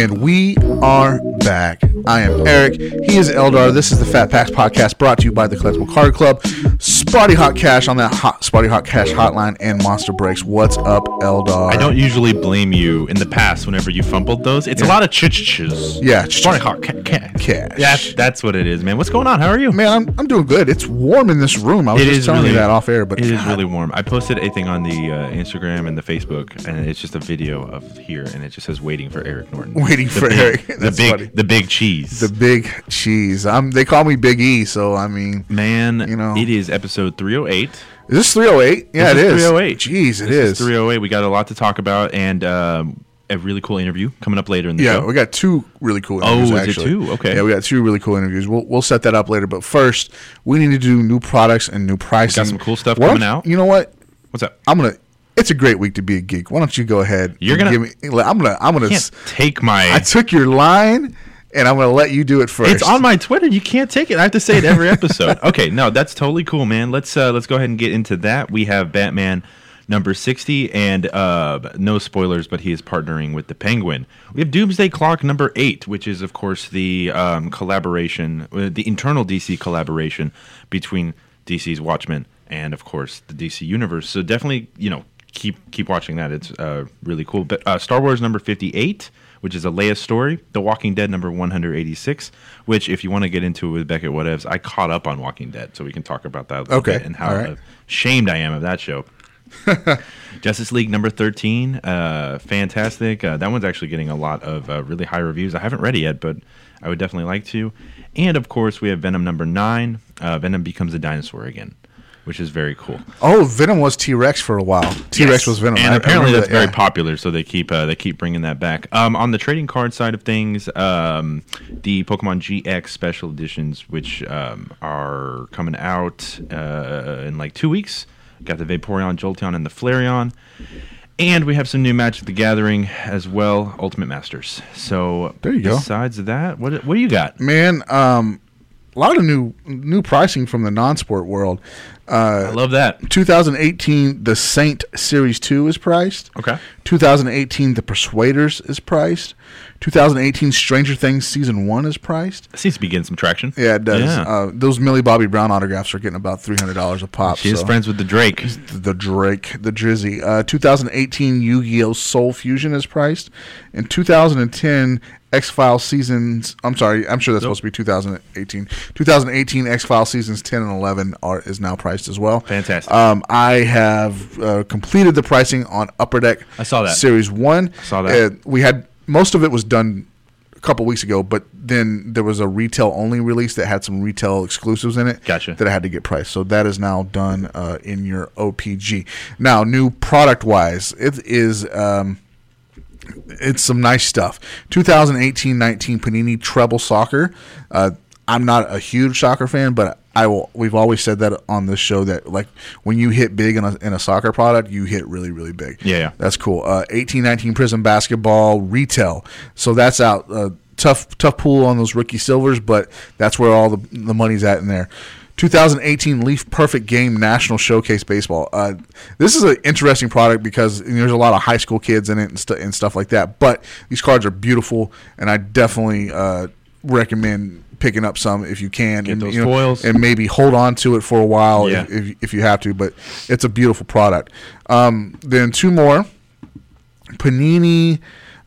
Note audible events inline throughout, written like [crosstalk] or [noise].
And we are back. I am Eric. He is Eldar. This is the Fat Packs podcast brought to you by the Collectible Card Club. Spotty Hot Cash on that hot Spotty Hot Cash hotline and Monster Breaks. What's up, Eldar? I don't usually blame you in the past whenever you fumbled those. It's a lot of ch-ch-ches. Yeah, Sorry, hot ca- ca- Cash. Yeah, that's what it is, man. What's going on? How are you? Man, I'm, I'm doing good. It's warm in this room. I was It just telling really you that off air, but it is God, really warm. I posted a thing on the uh, Instagram and the Facebook, and it's just a video of here, and it just says "waiting for Eric Norton." Waiting The for big- Eric. The big, funny. the big cheese. the big cheese. I'm, they call me Big E, so I mean, man, you know. it is episode 308. is this 308? Yeah, This it is is. 308. Jeez, it This is. 308. We got a lot to talk about, and um, a really cool interview coming up later in the Yeah, show. we got two really cool Oh, interviews. is it actually. two? Okay. Yeah, we got two really cool interviews. We'll we'll set that up later. But first, we need to do new products and new pricing. Got some cool stuff Why don't- coming out. You know what? What's up? I'm gonna. It's a great week to be a geek. Why don't you go ahead? You're gonna- give me. I'm gonna. I'm gonna. S- take my. I took your line, and I'm gonna let you do it first. It's on my Twitter. You can't take it. I have to say it every episode. [laughs] okay, no, that's totally cool, man. Let's uh, let's go ahead and get into that. We have Batman number sixty, and uh, no spoilers, but he is partnering with the Penguin. We have Doomsday Clock number eight, which is of course the um, collaboration, uh, the internal DC collaboration between DC's Watchmen and of course the DC universe. So definitely, you know, keep keep watching that. It's uh, really cool. But uh, Star Wars number fifty eight which is a Leia story. The Walking Dead number 186, which, if you want to get into it with Beckett Whatevs, I caught up on Walking Dead, so we can talk about that a little Okay, bit and how right. ashamed I am of that show. [laughs] Justice League number 13, uh, fantastic. Uh, that one's actually getting a lot of uh, really high reviews. I haven't read it yet, but I would definitely like to. And of course, we have Venom number 9. Uh, Venom becomes a dinosaur again, which is very cool. Oh, Venom was T Rex for a while. T Rex Yes. was Venom. and I- I apparently remember that's that, very yeah. popular. So they keep uh, they keep bringing that back. Um, on the trading card side of things, um, the Pokemon GX special editions, which um, are coming out uh, in like two weeks, got the Vaporeon, Jolteon, and the Flareon. And we have some new Magic the Gathering as well, Ultimate Masters. So There you go. Besides that, what what do you got? Man, um, a lot of new new pricing from the non-sport world. Uh, I love that. 2018, the Saint Series 2 is priced. Okay. 2018, the Persuaders is priced. 2018, Stranger Things Season 1 is priced. It seems to be getting some traction. Yeah, it does. Yeah. Uh, those Millie Bobby Brown autographs are getting about $300 a pop. she is so- friends with the Drake. The Drake, the Drizzy. Uh, 2018 Yu Gi Oh! Soul Fusion is priced. In 2010, X Files seasons. I'm sorry, I'm sure that's supposed to be 2018. 2018 X Files seasons 10 and 11 are is now priced as well. Fantastic. Um, I have uh, completed the pricing on Upper Deck. I saw that. Series One. saw that. Uh, we had most of it was done a couple weeks ago, but then there was a retail only release that had some retail exclusives in it. Gotcha. That I had to get priced. So that is now done uh, in your OPG. Now, new product wise, it is. Um, it's some nice stuff. 2018-19 Panini Treble Soccer. Uh, I'm not a huge soccer fan, but I will. We've always said that on this show that like when you hit big in a, in a soccer product, you hit really really big. Yeah, yeah. that's cool. Uh, 18-19 Prism Basketball Retail. So that's out. Uh, tough tough pool on those rookie silvers, but that's where all the the money's at in there. 2018 Leaf Perfect Game National Showcase Baseball. Uh, this is an interesting product because there's a lot of high school kids in it and, stu- and stuff like that. But these cards are beautiful, and I definitely uh, recommend picking up some if you can. and, those you know, foils. and maybe hold on to it for a while Yeah. if, if, if you have to. But it's a beautiful product. Um, then two more. Panini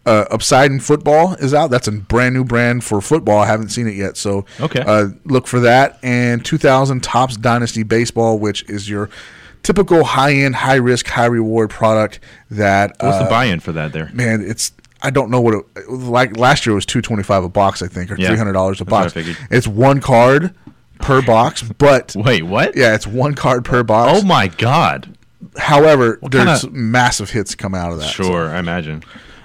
uh, Upside Football is out. That's a brand new brand for football. I haven't seen it yet, so Okay. Uh, look for that. And 2000 Topps Dynasty Baseball, which is your typical high end, high risk, high reward product. That What's uh, the buy-in for that there? man, it's I don't know what it like. Last year it was two twenty five a box, I think, or Yeah, three hundred dollars a what box. It's one card per box, but [laughs] Wait, what? yeah, it's one card per box. Oh my god. However, there's kinda- massive hits come out of that. so- Sure, I imagine.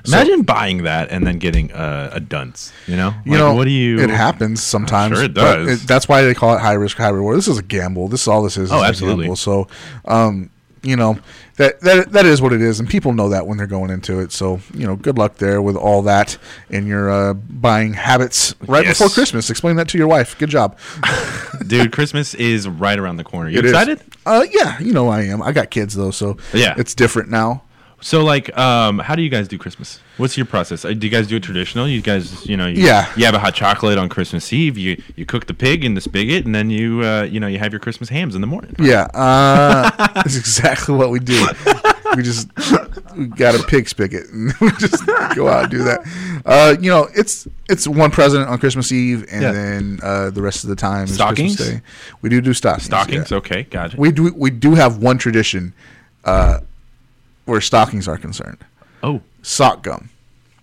Imagine buying that and then getting uh, a dunce. You know, You know, what do you? It happens sometimes. sure it but does. that's why they call it high risk, high reward. This is a gamble. This is all this is. Oh, is a absolutely. So, um, you know that that that is what it is, and people know that when they're going into it. So, you know, good luck there with all that in your uh, buying habits right Yes. before Christmas. Explain that to your wife. Good job. [laughs] Dude, Christmas is right around the corner. You It is. excited? Uh, yeah, you know I am. I got kids though, so Yeah. it's different now. So, like, um, how do you guys do Christmas? What's your process? Uh, Do you guys do it traditional? You guys, you know, you, Yeah. you have a hot chocolate on Christmas Eve. You you cook the pig in the spigot, and then you uh, you know you have your Christmas hams in the morning. Yeah, uh, [laughs] that's exactly what we do. We just we got a pig spigot and [laughs] we just go out and do that. Uh, you know, it's it's one present on Christmas Eve, and Yeah. then uh, the rest of the time is Stockings? Christmas Day. We do do stockings. Stockings, yeah. okay, gotcha. We do we do have one tradition uh, where stockings are concerned. oh, Sock gum.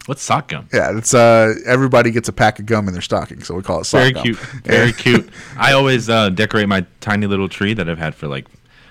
what's sock gum? Yeah, it's uh everybody gets a pack of gum in their stocking, so we call it sock Very gum. cute, [laughs] very cute. [laughs] I always uh, decorate my tiny little tree that I've had for like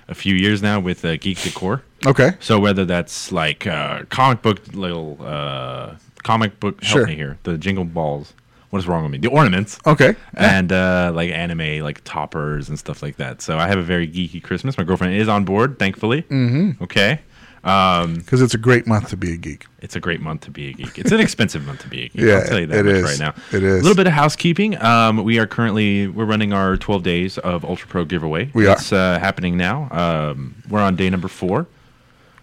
a few years now with uh, geek decor. Okay. So whether that's like uh, comic book little uh, comic book, help Sure. me here, the jingle balls. What is wrong with me? The ornaments. Okay. and uh, like anime, like toppers and stuff like that. So I have a very geeky Christmas. My girlfriend is on board, thankfully. Mm-hmm. Okay. Um, Because it's a great month to be a geek. it's a great month to be a geek. It's an expensive month to be a geek. Yeah, I'll tell you that it much is. right now. It is. A little bit of housekeeping. Um, we are currently we're running our 12 days of Ultra Pro giveaway. We are. It's uh, happening now. Um, we're on day number four.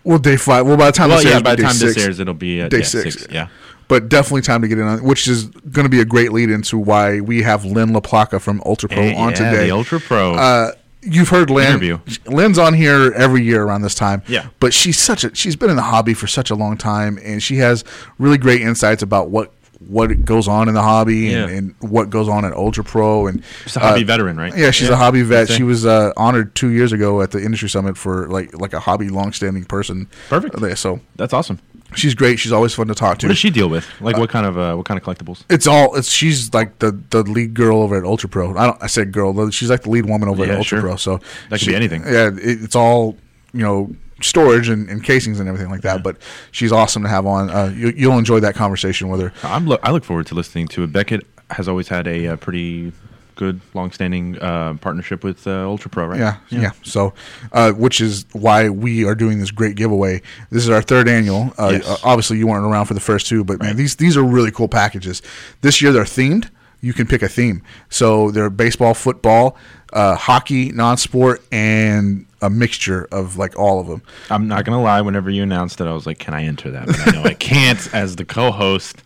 Well, day five. Well, by the time Well, this yeah, airs, by it'll the be time day this six. airs, it'll be uh, Day yeah, six. Yeah. but definitely time to get in on, which is going to be a great lead into why we have Lynn LaPlaca from Ultra Pro Hey, on yeah, today. the Ultra Pro. uh, you've heard Lynn. Interview. Lynn's on here every year around this time. Yeah. but she's such a she's been in the hobby for such a long time, and she has really great insights about what what goes on in the hobby Yeah. and, and what goes on at Ultra Pro and She's a hobby uh, veteran, right? Yeah, she's a hobby vet. She was uh, honored two years ago at the industry summit for like like a hobby long-standing person. Perfect. So That's awesome. She's great. She's always fun to talk to. What does she deal with? Like what kind of uh, what kind of collectibles? It's all. It's she's like the the lead girl over at Ultra Pro. I don't. I said girl. She's like the lead woman over Yeah, at Ultra sure. Pro. So That could she- be anything. Yeah, it, it's all you know storage and, and casings and everything like that. But she's awesome to have on. Uh, you, you'll enjoy that conversation with her. I'm look. I look forward to listening to it. Beckett has always had a, uh pretty good, long-standing uh, partnership with uh, Ultra Pro, right? Yeah, yeah. So, uh, which is why we are doing this great giveaway. This is our third annual. Uh, Yes. uh, Obviously, you weren't around for the first two, but man, these these are really cool packages. This year they're themed. You can pick a theme. So they're baseball, football, uh, hockey, non-sport, and a mixture of like all of them. I'm not gonna lie. Whenever you announced it, I was like, "Can I enter that?" But I know I [laughs] can't as the co-host.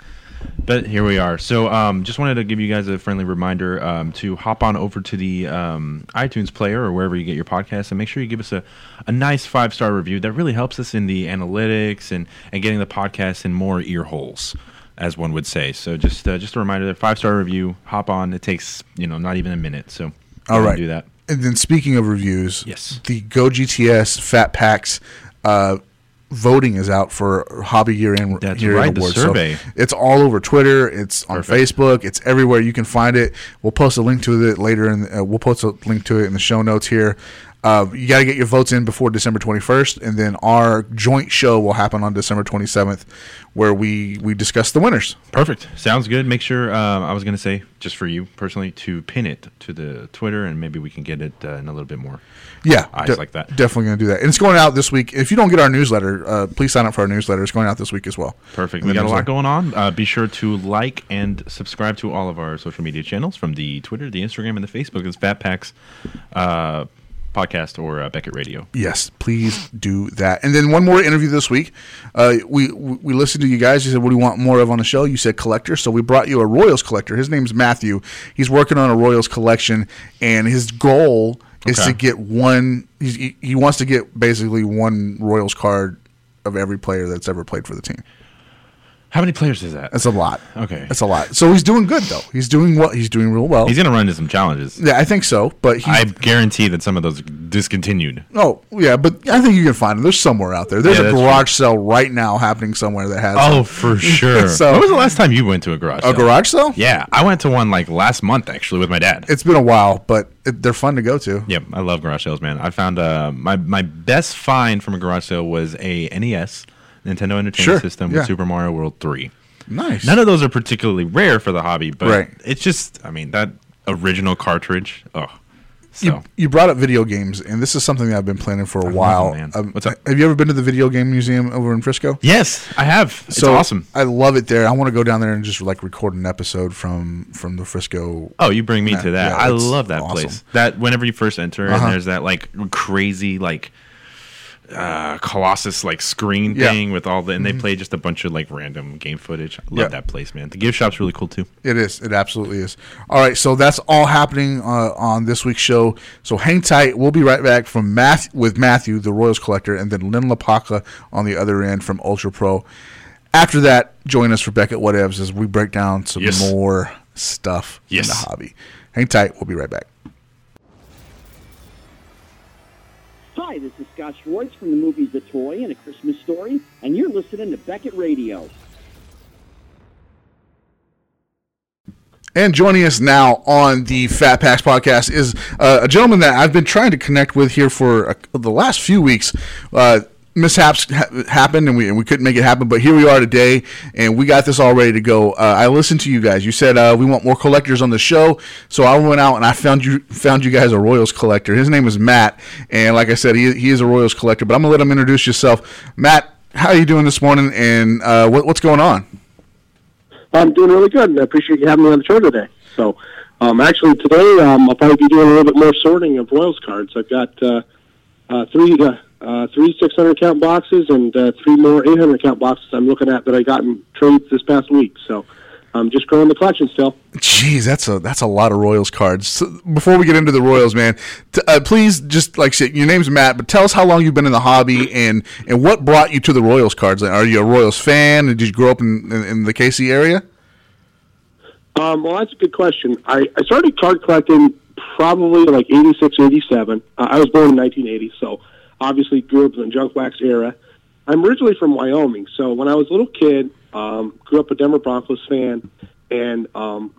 But here we are. So, um, just wanted to give you guys a friendly reminder um, to hop on over to the um, iTunes player or wherever you get your podcast and make sure you give us a, a nice five star review. That really helps us in the analytics and, and getting the podcast in more ear holes, as one would say. So, just uh, just a reminder: that five star review. Hop on. It takes you know not even a minute. So, All right. do that. And then speaking of reviews, Yes. the Go GTS Fat Packs uh, voting is out for Hobby Year End That's Year right, End the survey. So it's all over Twitter. It's on Perfect. Facebook. It's everywhere you can find it. We'll post a link to it later, and uh, we'll post a link to it in the show notes here. Uh, you got to get your votes in before December 21st, and then our joint show will happen on December 27th, where we we discuss the winners. Perfect. Sounds good. Make sure, um, I was going to say, just for you personally, to pin it to the Twitter and maybe we can get it uh, in a little bit more. Yeah, Eyes like that. Definitely going to do that, and it's going out this week. If you don't get our newsletter, uh, please sign up for our newsletter. It's going out this week as well. Perfect. And We got a lot going on. Uh, be sure to like and subscribe to all of our social media channels from the Twitter, the Instagram, and the Facebook. It's Fat Packs uh, Podcast or uh, Beckett Radio. Yes, please do that. And then one more interview this week. Uh, we we listened to you guys. You said, "What do you want more of on the show?" You said collector, so we brought you a Royals collector. His name's Matthew. He's working on a Royals collection, and his goal is Okay. to get one. He's, he he wants to get basically one Royals card of every player that's ever played for the team. How many players is that? That's a lot. Okay. that's a lot. So he's doing good though. He's doing well. He's doing real well. He's going to run into some challenges. yeah, I think so. But he's, I guarantee that some of those discontinued. Oh yeah, but I think you can find them. There's somewhere out there. There's Yeah, a that's garage sale right now happening somewhere that has Oh, them. for [laughs] sure. So- when was the last time you went to a garage a sale? garage sale. Yeah, I went to one like last month actually with my dad. It's been a while, but it, they're fun to go to. Yep, I love garage sales, man. I found uh, my my best find from a garage sale was a NES, Nintendo Entertainment Sure, System, yeah. with Super Mario World Three. Nice. None of those are particularly rare for the hobby, but Right. it's just, I mean, that original cartridge. Oh, so you, you brought up video games, and this is something that I've been planning for a while. them, man. Um, What's up? Have you ever been to the video game museum over in Frisco? yes, I have. It's so awesome. I love it there. I want to go down there and just like record an episode from from the Frisco. Oh, you bring me Yeah, to that. yeah, I love that awesome. place. That whenever you first enter, Uh-huh. and there's that like crazy like uh, Colossus like screen Yeah. thing with all the, and they play just a bunch of like random game footage. I love Yeah. that place, man. The gift shop's really cool too. It is. It absolutely is. All right, so that's all happening uh, on this week's show. So hang tight. We'll be right back from Math with Matthew, the Royals collector, and then Lynn LaPlaca on the other end from Ultra Pro. After that, join us for Beckett Whatevs as we break down some Yes. more stuff in the hobby. Hang tight. We'll be right back. Hi, this is Scott Schwartz from the movies The Toy and A Christmas Story, and you're listening to Beckett Radio. And joining us now on the Fat Packs podcast is uh, a gentleman that I've been trying to connect with here for uh the last few weeks. Uh, mishaps ha- happened and we, and we couldn't make it happen, but here we are today and we got this all ready to go. Uh, I listened to you guys. You said uh, we want more collectors on the show, so I went out and I found you found you guys a Royals collector. His name is Matt, and like I said, he, he is a Royals collector. But I'm gonna let him introduce yourself. Matt, how are you doing this morning, and uh, what, what's going on? I'm doing really good, and I appreciate you having me on the show today. So, um, actually, today um, I'll probably be doing a little bit more sorting of Royals cards. I've got uh, uh, three uh, three 600 count boxes and uh, three more 800 count boxes I'm looking at that I got in trades this past week. So, I'm just growing the collection still. Jeez, that's a that's a lot of Royals cards. So before we get into the Royals, man, t- uh, please just like say your name's Matt, but tell us how long you've been in the hobby and and what brought you to the Royals cards. Are you a Royals fan? Did you grow up in in, in the KC area? Um, well, that's a good question. I, I started card collecting probably like 86, 87. Uh, I was born in 1980, so obviously grew up in the junk wax era. I'm originally from Wyoming, so when I was a little kid, um, grew up a Denver Broncos fan, and um,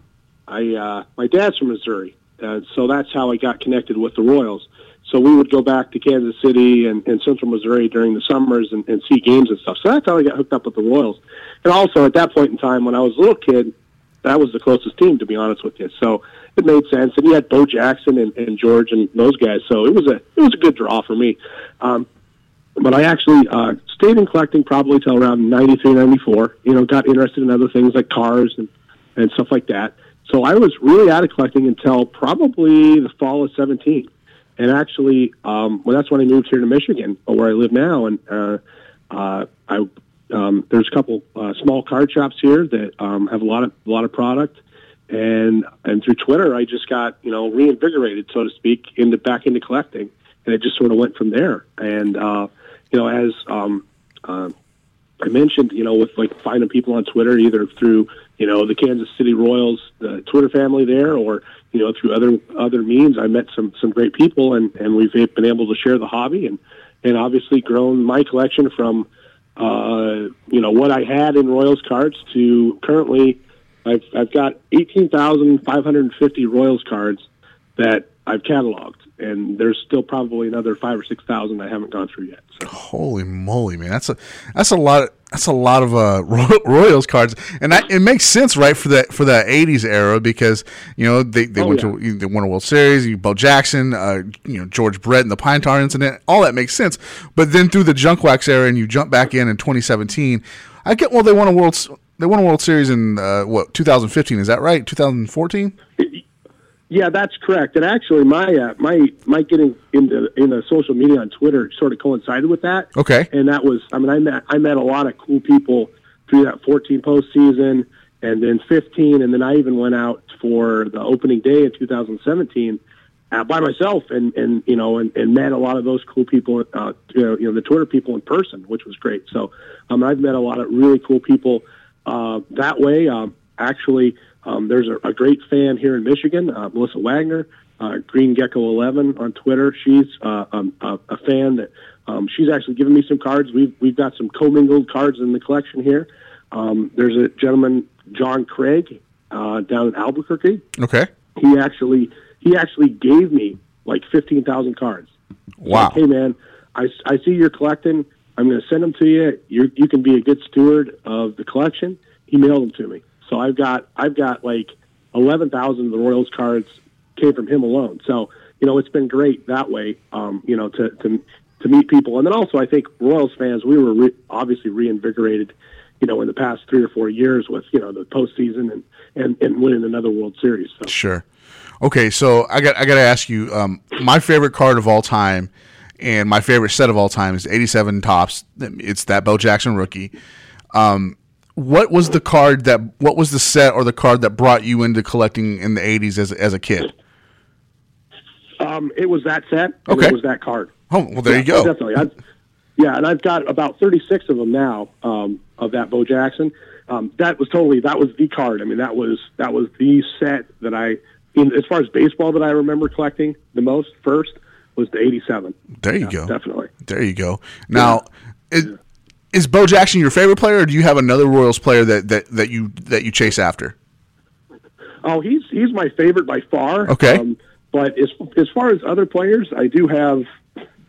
I uh, my dad's from Missouri, uh, so that's how I got connected with the Royals. So we would go back to Kansas City and, and Central Missouri during the summers and, and see games and stuff. So that's how I got hooked up with the Royals. And also at that point in time, when I was a little kid, that was the closest team, to be honest with you. So it made sense. And you had Bo Jackson and, and George and those guys, so it was a it was a good draw for me. Um, but I actually uh, stayed in collecting probably till around 93, 94. You know, got interested in other things like cars and, and stuff like that. So I was really out of collecting until probably the fall of 17. And actually, um, well, that's when I moved here to Michigan, where I live now. And uh, uh, I um, there's a couple uh, small card shops here that um, have a lot of a lot of product, and and through Twitter, I just got you know reinvigorated, so to speak, into back into collecting, and it just sort of went from there. And uh, you know, as um, uh, I mentioned, you know, with like finding people on Twitter, either through you know the Kansas City Royals, the Twitter family there, or you know through other other means, I met some some great people, and and we've been able to share the hobby, and and obviously grown my collection from uh, you know what I had in Royals cards to currently, I've I've got eighteen thousand five hundred and fifty Royals cards that I've cataloged, and there's still probably another five or six thousand I haven't gone through yet. So. Holy moly, man! That's a that's a lot. Of, that's a lot of uh, [laughs] Royals cards, and that, it makes sense, right, for that for that '80s era because you know they, they Oh, went yeah. to they won a World Series. You Bo Jackson, uh, you know George Brett and the Pine Tar incident, all that makes sense. But then through the junk wax era, and you jump back in in 2017, I get well they won a World they won a World Series in uh, what 2015 is that right? 2014? Yeah, that's correct. And actually, my uh, my my getting into into social media on Twitter sort of coincided with that. Okay. And that was, I mean, I met I met a lot of cool people through that 14 postseason, and then 15, and then I even went out for the opening day in 2017 uh, by myself, and and you know, and, and met a lot of those cool people, uh, you know, you know, the Twitter people in person, which was great. So, um, I've met a lot of really cool people uh, that way. Um, actually, um, there's a, a great fan here in Michigan, uh, Melissa Wagner, uh, Green Gecko 11 on Twitter. She's uh, um, a, a fan that um, she's actually given me some cards. We've we've got some commingled cards in the collection here. Um, there's a gentleman, John Craig, uh, down in Albuquerque. Okay. He actually he actually gave me like 15,000 cards. Wow. Like, hey man, I, I see you're collecting. I'm going to send them to you. You you can be a good steward of the collection. He mailed them to me. So I've got I've got like 11,000 of the Royals cards came from him alone. So you know it's been great that way. Um, you know to to to meet people, and then also I think Royals fans we were re- obviously reinvigorated. You know, in the past three or four years, with you know the postseason and and, and winning another World Series. So. Sure. Okay, so I got I got to ask you. Um, my favorite card of all time and my favorite set of all time is 87 Topps. It's that Bo Jackson rookie. Um, what was the card that? What was the set or the card that brought you into collecting in the 80s as as a kid? Um, it was that set. Okay. It was that card. Oh, well, there Yeah, you go. Definitely. I've, yeah, and I've got about 36 of them now um, of that Bo Jackson. Um, that was totally that was the card. I mean, that was that was the set that I, in, as far as baseball that I remember collecting the most first was the 87. There you Yeah, go. Definitely. There you go. Now, is, is Bo Jackson your favorite player, or do you have another Royals player that, that, that you that you chase after? Oh, he's he's my favorite by far. Okay. Um, but as as far as other players, I do have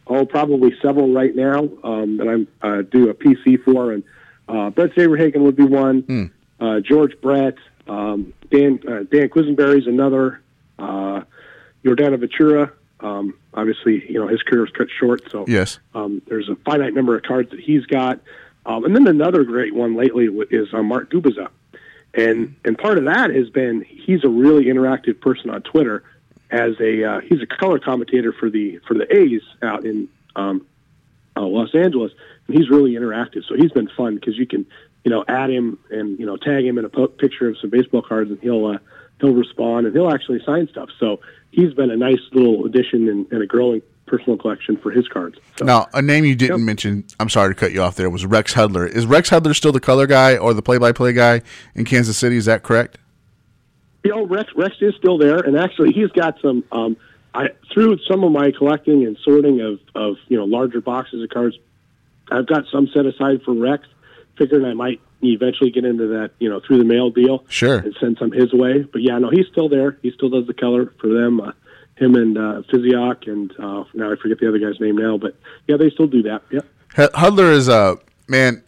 oh probably several right now um, that I'm uh, do a PC for, and uh, Bret Saberhagen would be one. Uh, George Brett, um, Dan uh, Dan Quisenberry's another. Uh, Yordano Ventura. Um, obviously, you know his career was cut short, so Yes. um, there's a finite number of cards that he's got. Um, and then another great one lately is uh, Mark Gubicza. And and part of that has been he's a really interactive person on Twitter as a uh, he's a color commentator for the for the A's out in um, uh, Los Angeles, and he's really interactive. So he's been fun because you can you know add him and you know tag him in a po- picture of some baseball cards, and he'll uh, he'll respond and he'll actually sign stuff. So he's been a nice little addition and, and a growing personal collection for his cards. So. Now, a name you didn't Yep. mention, I'm sorry to cut you off there, was Rex Hudler. Is Rex Hudler still the color guy or the play by play guy in Kansas City? Is that correct? you know, Rex Rex is still there, and actually, he's got some. Um, I through some of my collecting and sorting of of you know larger boxes of cards, I've got some set aside for Rex. Figuring I might eventually get into that you know through the mail deal, Sure. and send some his way. But yeah, no, he's still there. He still does the color for them. Uh, him and uh, Physioc, and uh, now I forget the other guy's name now, but yeah, they still do that. Yep. H- Hudler is a man.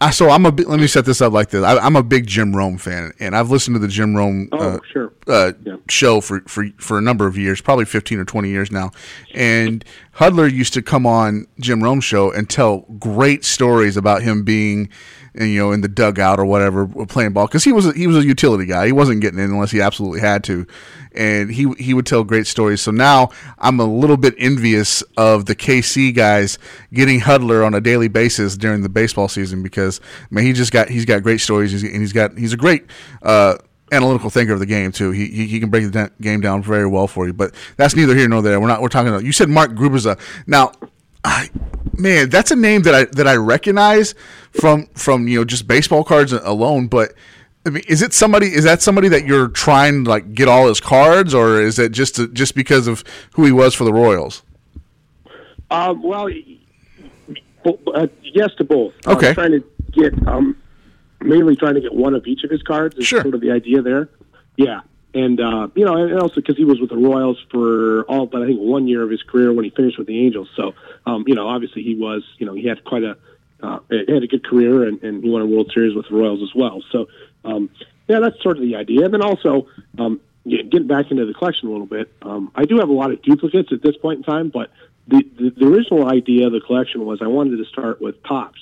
I, so I'm a. Let me set this up like this. I, I'm a big Jim Rome fan, and I've listened to the Jim Rome Oh, uh, sure. uh, Yeah. show for, for for a number of years, probably 15 or 20 years now. And Hudler used to come on Jim Rome's show and tell great stories about him being, uh, you know, in the dugout or whatever playing ball because he was a, he was a utility guy. He wasn't getting in unless he absolutely had to, and he he would tell great stories. So now I'm a little bit envious of the KC guys getting Hudler on a daily basis during the baseball season because I man, he just got he's got great stories and he's got he's a great. Uh, analytical thinker of the game too. He, he he can break the game down very well for you. But that's neither here nor there. We're not. We're talking about. You said Mark Gubicza. Now, I, man, that's a name that I that I recognize from from you know just baseball cards alone. But I mean, is it somebody? Is that somebody that you're trying to like get all his cards, or is it just to, just because of who he was for the Royals? Um, well, uh, yes to both. Okay. I'm trying to get um, mainly trying to get one of each of his cards. Is Sure. sort of the idea there. Yeah, and uh, you know, and also because he was with the Royals for all but I think one year of his career when he finished with the Angels. So, um, you know, obviously he was, you know, he had quite a uh, had a good career and, and he won a World Series with the Royals as well. So, um, yeah, that's sort of the idea. And then also, um, getting back into the collection a little bit, um, I do have a lot of duplicates at this point in time, but the, the, the original idea of the collection was I wanted to start with Topps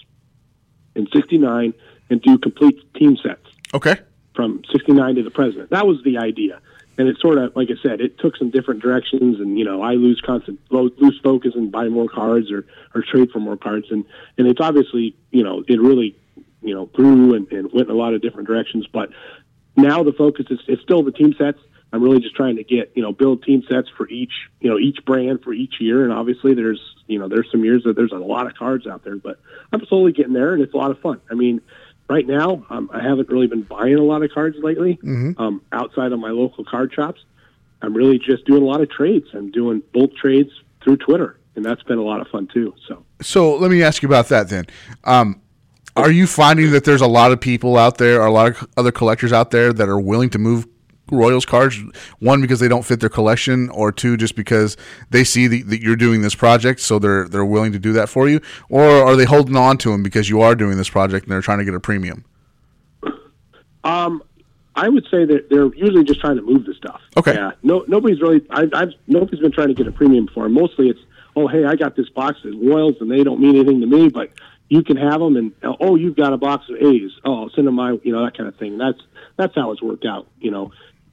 in 69 and do complete team sets Okay. from 69 to the president. That was the idea. And it sort of, like I said, it took some different directions, and you know, I lose constant lose focus and buy more cards or, or trade for more cards, and and it's obviously, you know, it really, you know, grew and, and went in a lot of different directions. But now the focus is it's still the team sets. I'm really just trying to get you know build team sets for each you know each brand for each year, and obviously there's you know there's some years that there's a lot of cards out there, but I'm slowly getting there, and it's a lot of fun. I mean, right now um, I haven't really been buying a lot of cards lately um, outside of my local card shops. I'm really just doing a lot of trades. I'm doing bulk trades through Twitter, and that's been a lot of fun too. So. So let me ask you about that then. Um, are you finding that there's a lot of people out there, or a lot of other collectors out there that are willing to move Royals cards? One because they don't fit their collection, or two just because they see the, that you're doing this project, so they're they're willing to do that for you, or are they holding on to them because you are doing this project and they're trying to get a premium? Um, I would say that they're usually just trying to move the stuff. Okay. Yeah. No, nobody's really. I, I've nobody's been trying to get a premium for 'em. Mostly, it's oh hey, I got this box of Royals and they don't mean anything to me, but you can have them. And oh, you've got a box of A's. Oh, I'll send them my you know that kind of thing. That's that's how it's worked out. You know,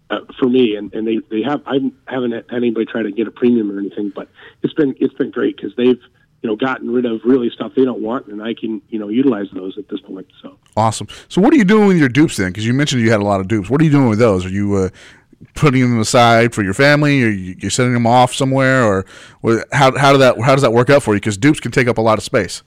uh, for me, and, and they, they have I haven't had anybody try to get a premium or anything, but it's been it's been great because they've you know gotten rid of really stuff they don't want, and I can you know utilize those at this point. So Awesome. So what are you doing with your dupes then? Because you mentioned you had a lot of dupes. What are you doing with those? Are you uh, putting them aside for your family, or you, you're sending them off somewhere, or what, how how do that how does that work out for you? Because dupes can take up a lot of space.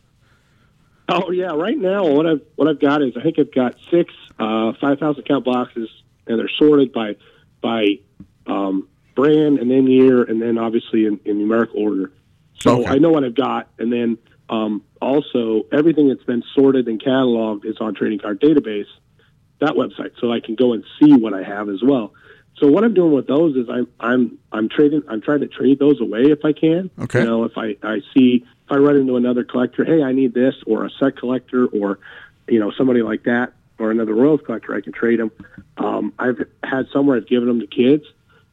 Oh yeah, right now what I've what I've got is I think I've got six uh, five thousand count boxes, and they're sorted by by um, brand and then year, and then obviously in, in numerical order. So Okay. I know what I've got, and then um, also everything that's been sorted and cataloged is on Trading Card Database, that website, so I can go and see what I have as well. So what I'm doing with those is I'm I'm I'm trading I'm trying to trade those away if I can. Okay. You know, if I I see if I run into another collector, hey, I need this, or a set collector, or you know somebody like that, or another Royals collector, I can trade them. Um, I've had somewhere I've given them to kids.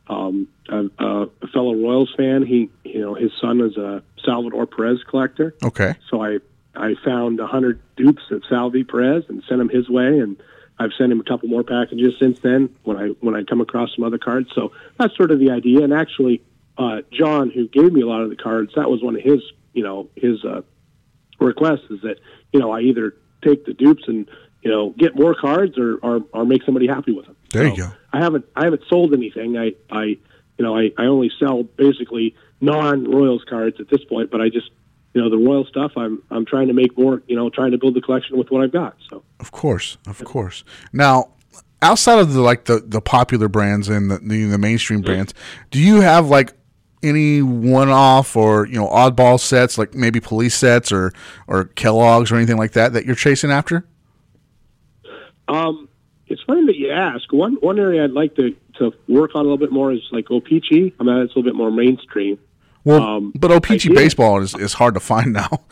Um, a, a, fellow Royals fan, he you know his son is a Salvador Perez collector. Okay. So I I found a hundred dupes of Salvi Perez and sent him his way, and I've sent him a couple more packages since then when I when I come across some other cards. So that's sort of the idea. And actually, uh, John, who gave me a lot of the cards, that was one of his you know his uh, requests is that you know I either take the dupes and you know get more cards or or, or make somebody happy with them. There you go. I haven't I haven't sold anything. I I you know I, I only sell basically non Royals cards at this point, but I just you know the Royal stuff I'm I'm trying to make more you know trying to build the collection with what I've got. So Of course, of course. Now, outside of the like the, the popular brands and the, the the mainstream brands, do you have like any one off or you know oddball sets like maybe police sets or or Kellogg's or anything like that that you're chasing after? Um, it's funny that you ask. One one area I'd like to to work on a little bit more is like O-Pee-Chee. I mean it's a little bit more mainstream. Well, Um, but OPC baseball is, is hard to find now. [laughs]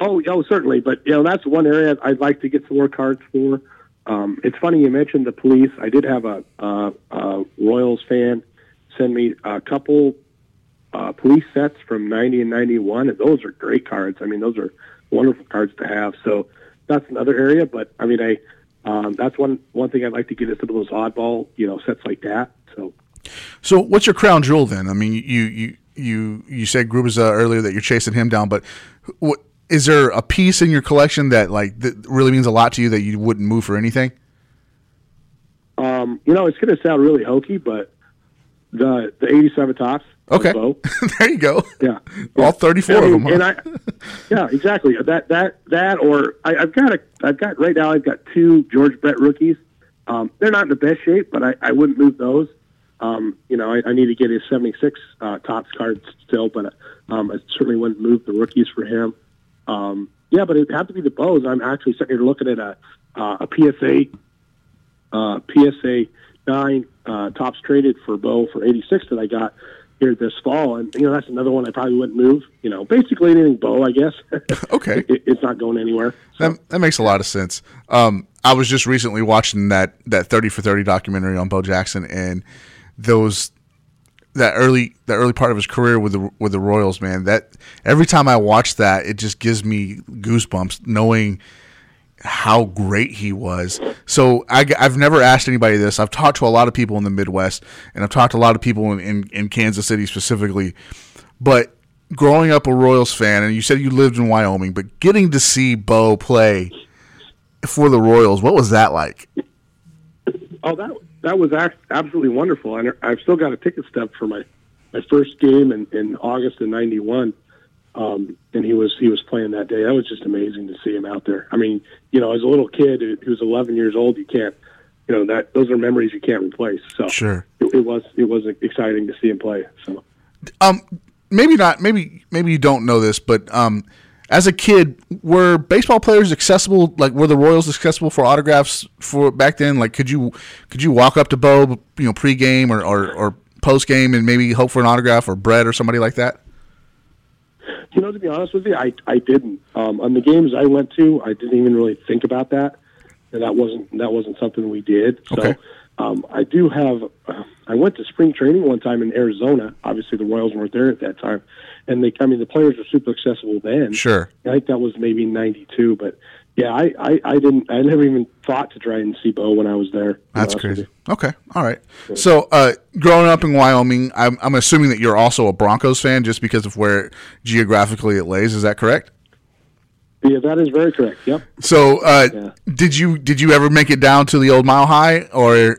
Oh, oh, certainly. But you know, that's one area I'd like to get some more cards for. Um, it's funny you mentioned the police. I did have a, uh, a Royals fan send me a couple uh, police sets from '90 and '91, and those are great cards. I mean, those are wonderful cards to have. So that's another area. But I mean, I um, that's one one thing I'd like to get is some of those oddball, you know, sets like that. So. So, what's your crown jewel then? I mean, you you you you said Gubicza earlier that you're chasing him down, but what is there a piece in your collection that like that really means a lot to you that you wouldn't move for anything? Um, you know, it's going to sound really hokey, but the the '87 Topps. Okay, [laughs] there you go. Yeah, [laughs] All 34 I of them. huh? And I, yeah, exactly. That that that, or I, I've got a, I've got right now. I've got two George Brett rookies. Um, they're not in the best shape, but I, I wouldn't move those. Um, you know, I, I need to get his '76 uh, Topps card still, but um, I certainly wouldn't move the rookies for him. Um, yeah, but it'd have to be the Bos. I'm actually sitting here looking at a uh, a PSA uh, PSA nine uh, Topps traded for Bo for 86 that I got here this fall, and you know that's another one I probably wouldn't move. You know, basically anything Bo, I guess. [laughs] Okay. it, it's not going anywhere. So, That, that makes a lot of sense. Um, I was just recently watching that that thirty for thirty documentary on Bo Jackson, and those that early that early part of his career with the with the Royals, man. That every time I watch that, it just gives me goosebumps knowing how great he was. So I, have never asked anybody this. I've talked to a lot of people in the Midwest, and I've talked to a lot of people in, in, in Kansas City specifically. But growing up a Royals fan, and you said you lived in Wyoming, but getting to see Bo play for the Royals, what was that like? oh, that that was absolutely wonderful, and I've still got a ticket stub for my my first game in, in August of '91. Um, and he was he was playing that day. That was just amazing to see him out there. I mean, you know, as a little kid who who was 11 years old, you can't, you know, that those are memories you can't replace. So Sure. it, it was it was exciting to see him play. So Um, maybe not. Maybe maybe you don't know this, but um, as a kid, were baseball players accessible? Like, were the Royals accessible for autographs for back then? Like, could you could you walk up to Bo, you know, pregame or or, or post game, and maybe hope for an autograph or Brett or somebody like that? You know, to be honest with you, I I didn't. Um, on the games I went to, I didn't even really think about that, and that wasn't that wasn't something we did. So Okay. um, I do have. Uh, I went to spring training one time in Arizona. Obviously, the Royals weren't there at that time, and they. I mean, the players were super accessible then. Sure. I think that was maybe '92, but yeah, I, I, I didn't. I never even thought to try and see Bo when I was there. That's crazy. Okay, all right. So, uh, growing up in Wyoming, I'm, I'm assuming that you're also a Broncos fan, just because of where geographically it lays. Is that correct? Yeah, that is very correct. Yep. So, uh, Yeah. did you did you ever make it down to the old Mile High, or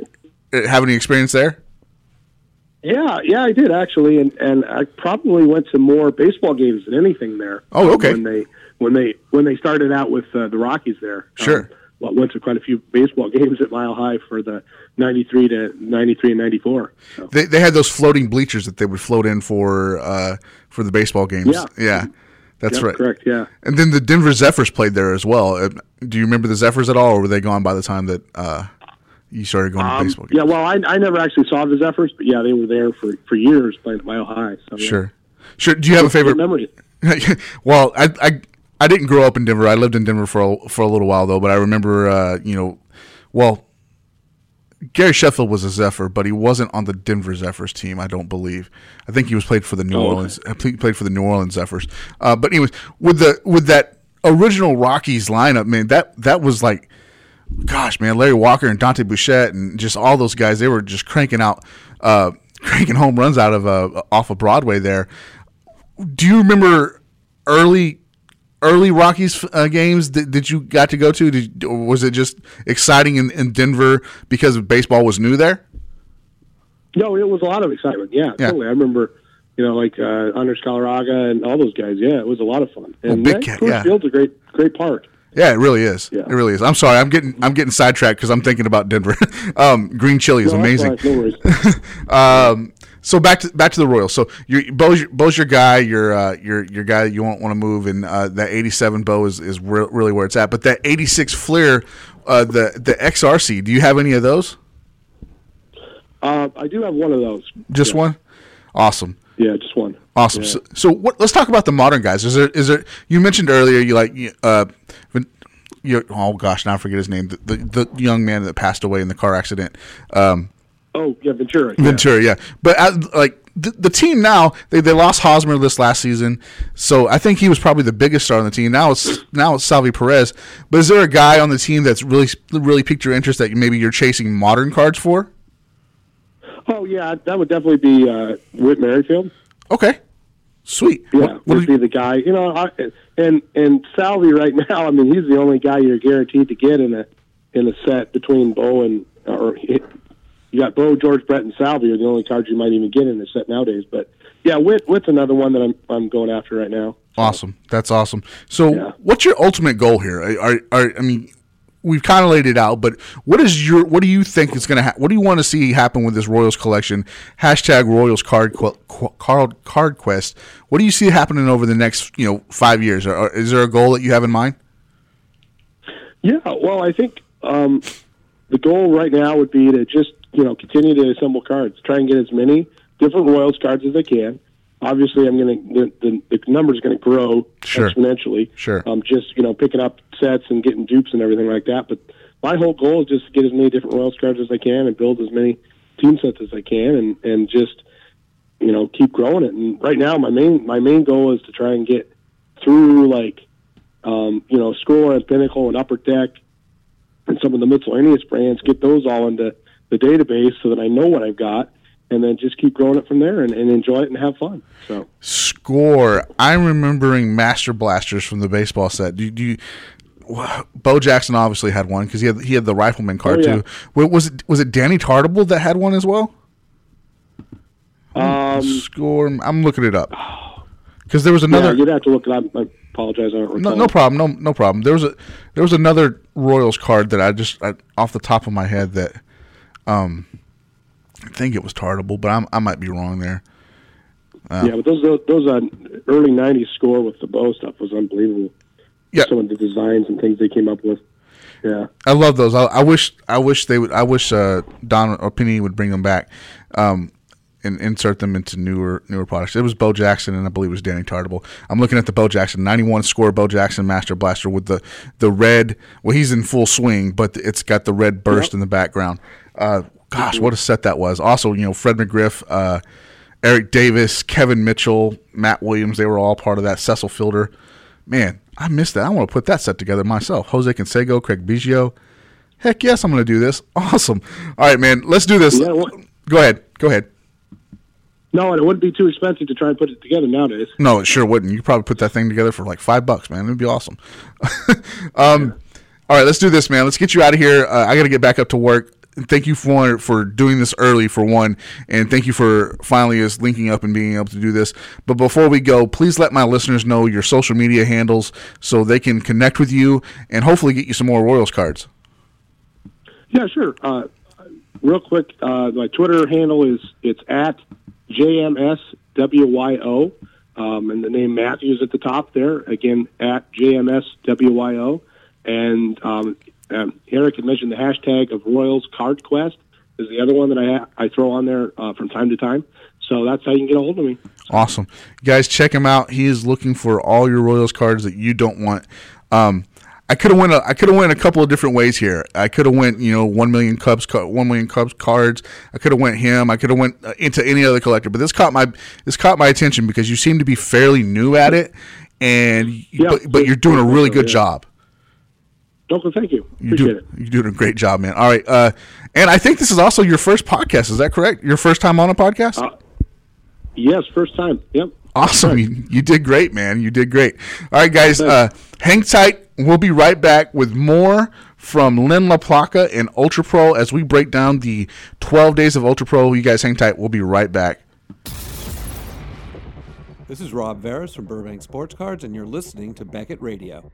uh, have any experience there? Yeah, yeah, I did actually, and and I probably went to more baseball games than anything there. Oh, okay. When they when they when they started out with uh, the Rockies there. Sure. Um, well, went to quite a few baseball [laughs] games at Mile High for the '93 to '93 and '94. So. They, they had those floating bleachers that they would float in for uh, for the baseball games. Yeah. that's Yep, right. Correct. Yeah. And then the Denver Zephyrs played there as well. Uh, Do you remember the Zephyrs at all, or were they gone by the time that uh, you started going to Um, baseball games? yeah. Well, I, I never actually saw the Zephyrs, but yeah, they were there for, for years playing at Mile High. So, yeah. Sure, sure. Do you have a favorite? memory. [laughs] well, I, I I didn't grow up in Denver. I lived in Denver for a, for a little while though. But I remember, uh, you know, well, Gary Sheffield was a Zephyr, but he wasn't on the Denver Zephyrs team. I don't believe. I think he was played for the New Oh. Orleans. uh, He played for the New Orleans Zephyrs. Uh, but anyways, with the with that original Rockies lineup, man, that that was like. Gosh, man, Larry Walker and Dante Bichette and just all those guys, they were just cranking out, uh, [laughs] cranking home runs out of uh, off of Broadway there do you remember early early Rockies uh, games that, that you got to go to? Did, was it just exciting in, in Denver because baseball was new there? No, it was a lot of excitement. Yeah, Yeah. totally. I remember, you know, like uh, Andres Galarraga and all those guys. Yeah, it was a lot of fun. And Big Cat, yeah. Field's a great, great park. Yeah, it really is. Yeah. It really is. I'm sorry, I'm getting I'm getting sidetracked because I'm thinking about Denver. [laughs] um, green chili is No, amazing. fine. No worries. [laughs] Um, so back to back to the Royals. So you're, Bo's, your- Bo's your guy. Your uh, your your guy you won't want to move, and uh, that 87 Bo is is re- really where it's at. But that 86 Fleer, uh, the the XRC. Do you have any of those? uh, I do have one of those. Just Yeah. one. Awesome. Yeah, just one. Awesome. Yeah. So, so what, let's talk about the modern guys. Is there is there? You mentioned earlier you like uh, you, oh gosh, now I forget his name. The, the the young man that passed away in the car accident. Um, Oh, yeah, Ventura. yeah. Ventura, yeah. But like the, the team now, they, they lost Hosmer this last season, so I think he was probably the biggest star on the team. Now it's now it's Salvi Perez. But is there a guy on the team that's really really piqued your interest that maybe you're chasing modern cards for? Oh, yeah, that would definitely be uh, Whit Merrifield. Okay, sweet. Yeah, What- what would be the guy. You know, I, and and Salvi right [laughs] now. I mean, he's the only guy you're guaranteed to get in a in a set between Bo and or you got Bo, George Brett, and Salvi are the only cards you might even get in a set nowadays. But yeah, Whit Whit's another one that I'm I'm going after right now. Awesome. That's awesome. So, Yeah. what's your ultimate goal here? Are, are, are I mean, we've kind of laid it out, but what is your what do you think is going to ha- what do you want to see happen with this Royals collection? Hashtag Royals card qu- card card quest. What do you see happening over the next you know five years? Or is there a goal that you have in mind? Yeah, well, I think um, the goal right now would be to just you know continue to assemble cards, try and get as many different Royals cards as I can. Obviously, I'm going to the, the the number's going to grow Sure. exponentially. Sure. Um, just you know picking up sets and getting dupes and everything like that. But my whole goal is just to get as many different Royals cards as I can and build as many team sets as I can, and and just you know keep growing it. And right now, my main my main goal is to try and get through like um, you know score and pinnacle and upper deck and some of the miscellaneous brands, get those all into the database so that I know what I've got, and then just keep growing it from there and, and enjoy it and have fun. So Score. I'm remembering Master Blasters from the baseball set. Do, do you? Bo Jackson obviously had one because he had he had the rifleman card Oh, yeah. too. Was it was it Danny Tartabull that had one as well? um, Score. I'm looking it up [sighs] because there was yeah, another. you'd have to look it up. I apologize. I don't no, no problem. No, no problem. There was a there was another Royals card that I just I, off the top of my head that um I think it was Tartabull, but I'm, I might be wrong there. yeah, but those those, those uh, early '90s score with the Bo stuff was unbelievable. Yeah. some of the designs and things they came up with. Yeah, I love those. I, I wish I wish they would. I wish uh, Don or Penny would bring them back, um, and insert them into newer newer products. It was Bo Jackson and I believe it was Danny Tartabull. I'm looking at the Bo Jackson 91 score Bo Jackson Master Blaster with the the red. Well, he's in full swing, but it's got the red burst Yep. in the background. Uh, gosh, what a set that was. Also, you know, Fred McGriff, uh, Eric Davis, Kevin Mitchell, Matt Williams. They were all part of that. Cecil Fielder. Man, I missed that. I want to put that set together myself. Jose Canseco, Craig Biggio. Heck yes, I'm going to do this. [laughs] Awesome. All right, man. Let's do this. Yeah, what- Go ahead. Go ahead. No, and it wouldn't be too expensive to try and put it together nowadays. No, it sure wouldn't. You probably put that thing together for like five bucks, man. It'd be awesome. [laughs] um, all right, let's do this, man. Let's get you out of here. Uh, I got to get back up to work. Thank you for for doing this early for one, and thank you for finally us linking up and being able to do this. But before we go, please let my listeners know your social media handles so they can connect with you and hopefully get you some more Royals cards. Yeah, sure. Uh, real quick, uh, my Twitter handle is it's at JMSWYO, um, and the name Matthews at the top there. Again, at JMSWYO. And um, um, Eric had mentioned the hashtag of Royals Card Quest is the other one that I I throw on there uh, from time to time. So that's how you can get a hold of me. Awesome, guys! Check him out. He is looking for all your Royals cards that you don't want. Um, I could have went. A, I could have went a couple of different ways here. I could have went, you know, one million Cubs, one million Cubs cards. I could have went him. I could have went uh, into any other collector. But this caught my this caught my attention because you seem to be fairly new at it, and Yeah, but, but you're doing a really good job. Duncan, thank you. You Appreciate do, it. You're doing a great job, man. All right, uh, and I think this is also your first podcast. Is that correct? Your first time on a podcast? Uh, Yes, first time. Yep. Awesome. You, you did great, man. You did great. All right, guys. Uh, hang tight. We'll be right back with more from Lynn LaPlaca and Ultra Pro as we break down the 12 days of Ultra Pro. You guys hang tight. We'll be right back. This is Rob Veras from Burbank Sports Cards, and you're listening to Beckett Radio.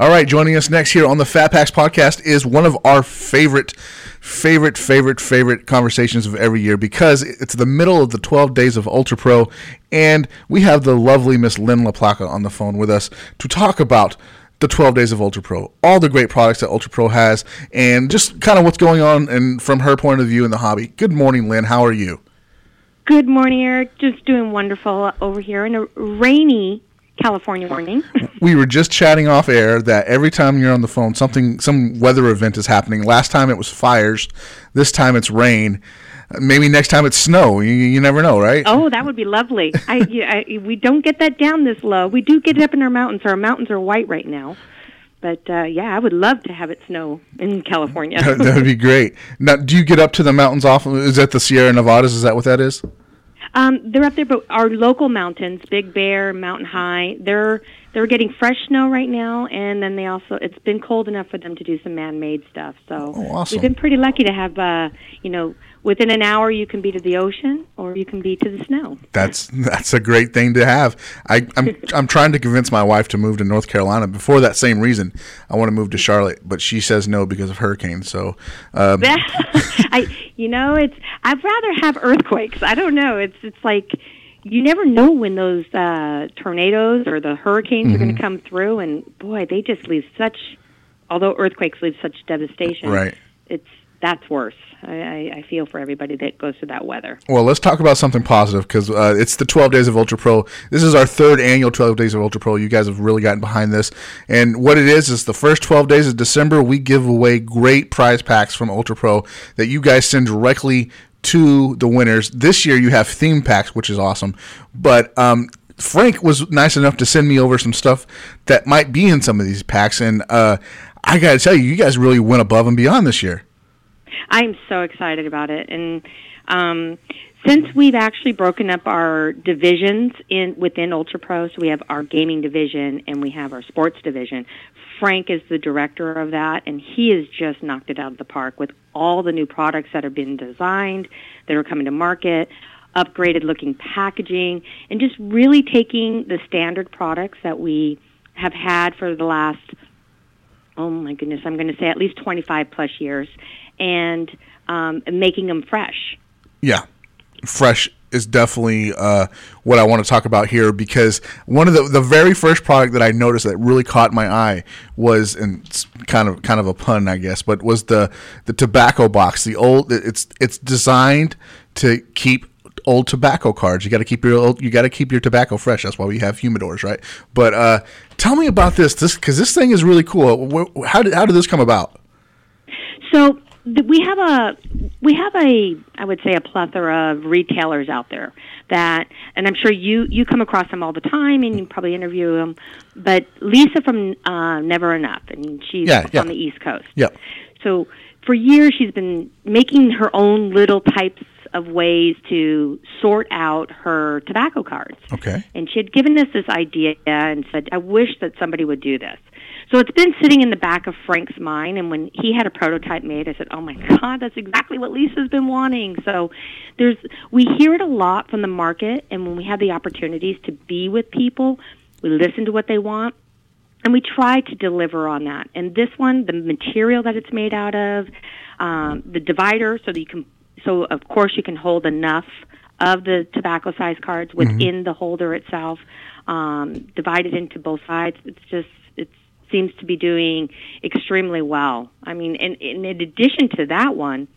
All right, joining us next here on the Fat Packs podcast is one of our favorite, favorite, favorite, favorite conversations of every year because it's the middle of the 12 days of Ultra Pro, and we have the lovely Miss Lynn LaPlaca on the phone with us to talk about the 12 days of Ultra Pro, all the great products that Ultra Pro has, and just kind of what's going on and from her point of view in the hobby. Good morning, Lynn. How are you? Good morning, Eric. Just doing wonderful over here in a rainy California morning. [laughs] we were just chatting off air that every time you're on the phone, something, some weather event is happening. Last time it was fires. This time it's rain. Maybe next time it's snow. You, you never know, right? oh, that would be lovely. I, [laughs] I, we don't get that down this low. We do get it up in our mountains. Our mountains are white right now. But uh, yeah, I would love to have it snow in California. [laughs] that would be great. Now, do you get up to the mountains often? Is that the Sierra Nevadas? Is that what that is? Um, they're up there, but our local mountains, Big Bear, Mountain High, they're they're getting fresh snow right now, and then they also it's been cold enough for them to do some man-made stuff. So Oh, awesome. we've been pretty lucky to have, uh, you know, within an hour you can be to the ocean or you can be to the snow. That's that's a great thing to have. I, I'm [laughs] I'm trying to convince my wife to move to North Carolina. Before that same reason, I want to move to Charlotte, but she says no because of hurricanes. So um, [laughs] I, you know, it's I'd rather have earthquakes. I don't know. It's it's like you never know when those uh, tornadoes or the hurricanes are going Mm-hmm. to come through, and boy, they just leave such. Although earthquakes leave such devastation, Right. It's that's worse. I, I, feel for everybody that goes through that weather. Well, let's talk about something positive because uh, it's the 12 Days of Ultra Pro. This is our third annual 12 Days of Ultra Pro. You guys have really gotten behind this. And what it is, is the first 12 days of December, we give away great prize packs from Ultra Pro that you guys send directly to the winners. This year, you have theme packs, which is awesome. But um, Frank was nice enough to send me over some stuff that might be in some of these packs. And uh, I got to tell you, you guys really went above and beyond this year. I'm so excited about it, and um, since we've actually broken up our divisions in within Ultra Pro, so we have our gaming division and we have our sports division. Frank is the director of that, and he has just knocked it out of the park with all the new products that have been designed, that are coming to market, upgraded looking packaging, and just really taking the standard products that we have had for the last oh my goodness, I'm going to say at least 25 plus years, and um, making them fresh. Yeah, fresh is definitely uh, what I want to talk about here because one of the the very first product that I noticed that really caught my eye was and it's kind of kind of a pun I guess, but was the the tobacco box. The old it's it's designed to keep old tobacco cards. You got to keep your old, you got to keep your tobacco fresh. That's why we have humidors, right? But uh, tell me about this this because this thing is really cool. How did how did this come about? So we have a we have a I would say a plethora of retailers out there that, and I'm sure you you come across them all the time, and you probably interview them. But Lisa from uh, Never Enough, and she's Yeah, yeah. on the East Coast. Yeah. So for years, she's been making her own little types of ways to sort out her tobacco cards. Okay. And she had given us this idea and said, I wish that somebody would do this. So it's been sitting in the back of Frank's mind, and when he had a prototype made, I said, "Oh my God, that's exactly what Lisa's been wanting." So there's we hear it a lot from the market, and when we have the opportunities to be with people, we listen to what they want, and we try to deliver on that. And this one, the material that it's made out of, um, the divider, so that you can, so of course you can hold enough of the tobacco size cards within the holder itself, um, divided into both sides. It's just seems to be doing extremely well. I mean, and, and in addition to that one,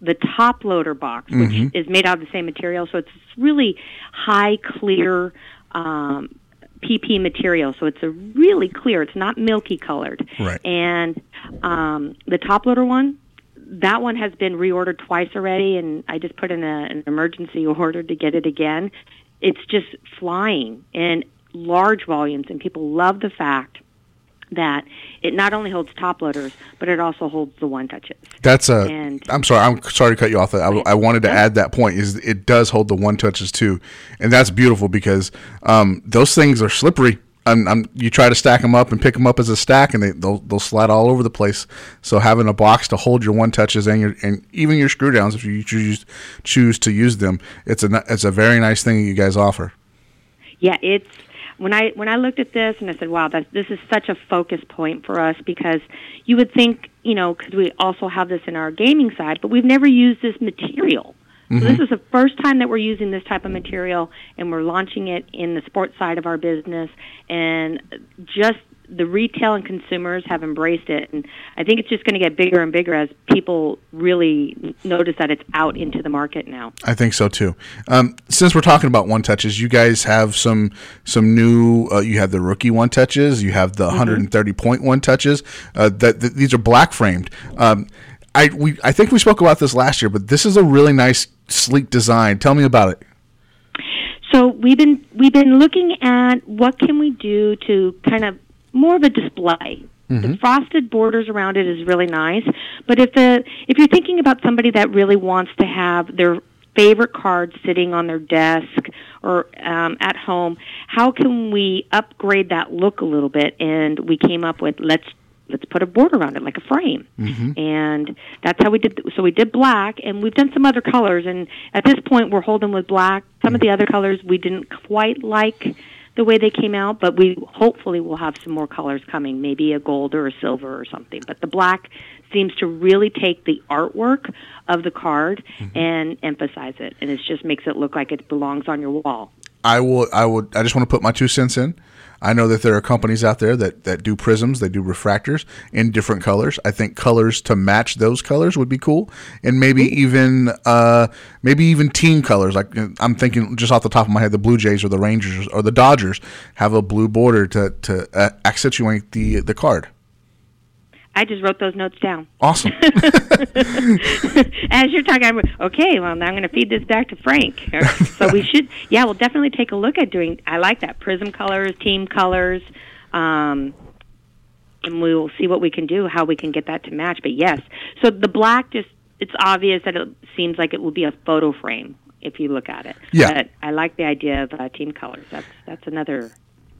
the top loader box, which is made out of the same material, so it's really high clear um, PP material. So it's a really clear. It's not milky colored. Right. And um, the top loader one, that one has been reordered twice already, and I just put in a, an emergency [laughs] order to get it again. It's just flying in large volumes, and people love the fact that it not only holds top loaders, but it also holds the one touches. That's a. And- am sorry. I'm sorry to cut you off. I, I wanted to add that point. Is it does hold the one touches too, and that's beautiful because um, those things are slippery. I'm, I'm, you try to stack them up and pick them up as a stack, and they they'll, they'll slide all over the place. So having a box to hold your one touches and your and even your screw downs, if you choose choose to use them, it's a it's a very nice thing you guys offer. Yeah, it's when I when I looked at this and I said, "Wow, that this is such a focus point for us." Because you would think, you know, because we also have this in our gaming side, but we've never used this material. So this mm-hmm. is the first time that we're using this type of material, and we're launching it in the sports side of our business, and just the retail and consumers have embraced it, and I think it's just going to get bigger and bigger as people really notice that it's out into the market now. I think so too. Um, since we're talking about one touches, you guys have some some new. Uh, you have the rookie one touches. You have the 130 point one touches. Uh, that, that these are black framed. Um, I we I think we spoke about this last year, but this is a really nice sleek design. Tell me about it. So we've been we've been looking at what can we do to kind of more of a display. The frosted borders around it is really nice, but if the if you're thinking about somebody that really wants to have their favorite card sitting on their desk or um, at home, how can we upgrade that look a little bit? And we came up with let's let's put a border around it like a frame. And that's how we did so we did black and we've done some other colors. And at this point we're holding with black. Some of the other colors we didn't quite like the way they came out but we hopefully will have some more colors coming maybe a gold or a silver or something but the black seems to really take the artwork of the card mm-hmm. and emphasize it and it just makes it look like it belongs on your wall I will. I would. I just want to put my two cents in. I know that there are companies out there that, that do prisms, they do refractors in different colors. I think colors to match those colors would be cool, and maybe even uh, maybe even team colors. Like I'm thinking just off the top of my head, the Blue Jays or the Rangers or the Dodgers have a blue border to to uh, accentuate the the card. I just wrote those notes down Awesome. [laughs] As you're talking, I'm okay. Well, now I'm going to feed this back to Frank. [laughs] so we should, yeah, we'll definitely take a look at doing. I like that prism colors, team colors, um, and we will see what we can do, how we can get that to match. But yes, so the black just it's obvious that it seems like it will be a photo frame if you look at it. Yeah. But I like the idea of uh, team colors. That's that's another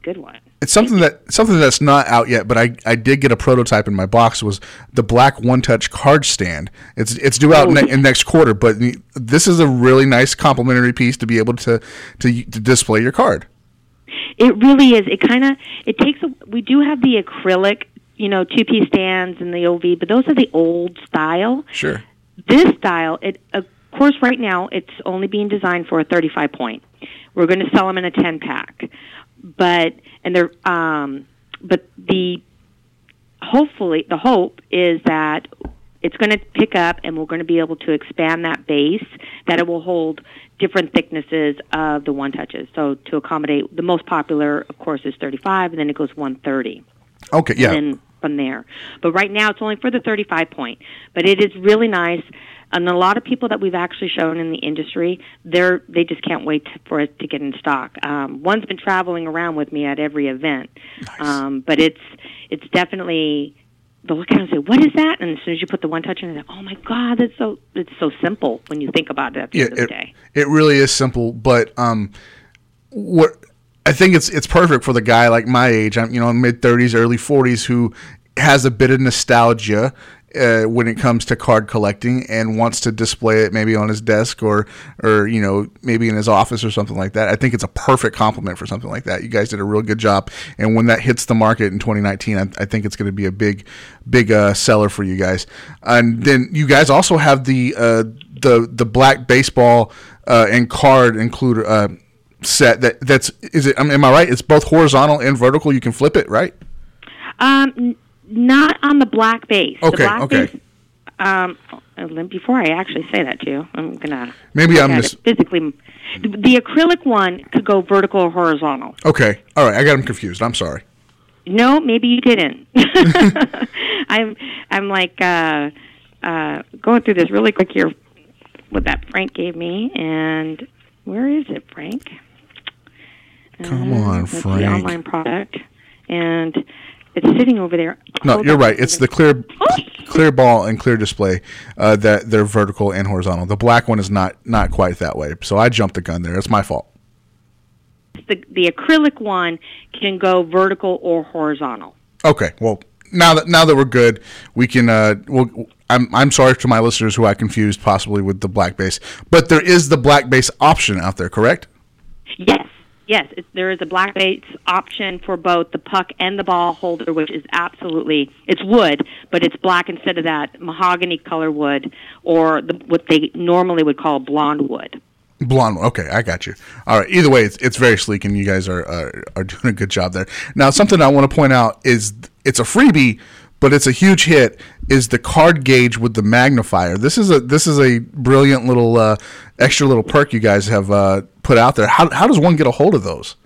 good one. It's something that something that's not out yet, but I, I did get a prototype in my box. Was the black one touch card stand? It's it's due out Oh, ne- yeah. in next quarter, but this is a really nice complimentary piece to be able to to, to display your card. It really is. It kind of it takes. A, we do have the acrylic, you know, two piece stands and the OV, but those are the old style. Sure. This style, it of course, right now it's only being designed for a 35 point. We're going to sell them in a 10 pack, but and they're um, but the hopefully the hope is that it's going to pick up and we're going to be able to expand that base that it will hold different thicknesses of the one touches so to accommodate the most popular of course is 35 and then it goes 130 Okay. Yeah. and then from there. But right now, it's only for the 35 point. But it is really nice. And a lot of people that we've actually shown in the industry, they're they just can't wait to, for it to get in stock. Um, one's been traveling around with me at every event, um, but it's it's definitely they'll look at it and say, "What is that?" And as soon as you put the one touch in, they're like, "Oh my god, that's so it's so simple when you think about it at the Yeah, end of the it, day." it really is simple, but um, what I think it's it's perfect for the guy like my age. I'm you know mid thirties, early forties, who has a bit of nostalgia. Uh, when it comes to card collecting and wants to display it maybe on his desk or or you know maybe in his office or something like that i think it's a perfect compliment for something like that. You guys did a real good job. And when that hits the market in 2019 i, I think it's going to be a big big uh, seller for you guys. And then you guys also have the uh, the the black baseball uh, and card include uh, set that that's is it I mean, am i right? It's both horizontal and vertical. You can flip it right? Um, not on the black base. Okay, the black okay. Um, uh, before I actually say that to you, I'm gonna Maybe I'm mis- physically. The, the acrylic one could go vertical or horizontal. okay all right i got them confused i'm sorry No, maybe you didn't. [laughs] I'm I'm like uh, uh, going through this really quick here. What that Frank gave me, and where is it, Frank? Come Uh, on, that's the Frank. online product, and it's sitting over there. No, Hold you're right. It's the clear, Oh! clear ball and clear display uh, that they're vertical and horizontal. The black one is not not quite that way. So I jumped the gun there. It's my fault. the the acrylic one can go vertical or horizontal. Okay. Well, now that now that we're good, we can. Uh, we'll, I'm I'm sorry to my listeners who I confused possibly with the black base, but there is the black base option out there, correct? Yes, yes, it, there is a black base option for both the puck and the ball holder, which is absolutely it's wood, but it's black instead of that mahogany color wood or the, what they normally would call blonde wood. Blonde. Okay, I got you. All right. Either way, it's, it's very sleek, and you guys are, are are doing a good job there. Now, something I want to point out is it's a freebie, but it's a huge hit. Is the card gauge with the magnifier? This is a this is a brilliant little uh, extra little perk you guys have uh, put out there. How how does one get a hold of those?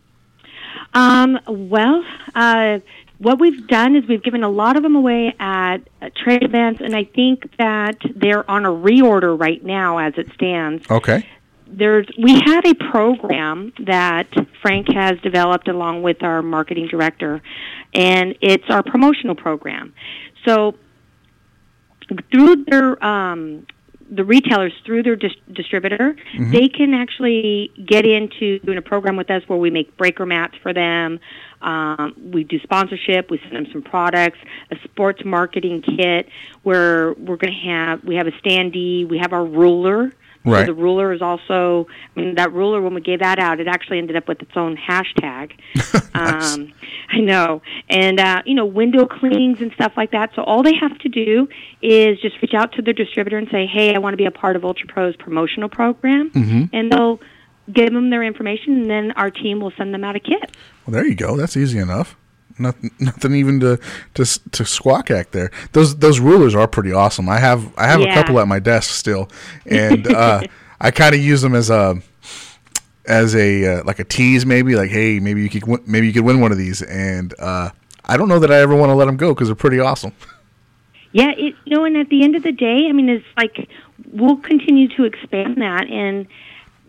Um, well, uh, what we've done is we've given a lot of them away at uh, trade events, and I think that they're on a reorder right now as it stands. Okay. there's we have a program that Frank has developed along with our marketing director, and it's our promotional program. So through their um, the retailers through their dis- distributor, they can actually get into doing a program with us where we make breaker mats for them. Um, we do sponsorship. We send them some products, a sports marketing kit where we're going to have we have a standee. We have our ruler. Right. So the ruler is also, I mean, that ruler, when we gave that out, it actually ended up with its own hashtag. [laughs] um, I know. And, uh, you know, window cleanings and stuff like that. So all they have to do is just reach out to their distributor and say, hey, I want to be a part of Ultra Pro's promotional program. And they'll give them their information, and then our team will send them out a kit. Well, there you go. That's easy enough. Nothing, nothing even to to to squawk at there. Those those rulers are pretty awesome. I have I have a couple at my desk still, [laughs] and uh, I kind of use them as a as a uh, like a tease, maybe like, hey, maybe you could win- maybe you could win one of these, and uh, I don't know that I ever want to let them go because they're pretty awesome. Yeah, it, you know, and at the end of the day, I mean, it's like we'll continue to expand that. And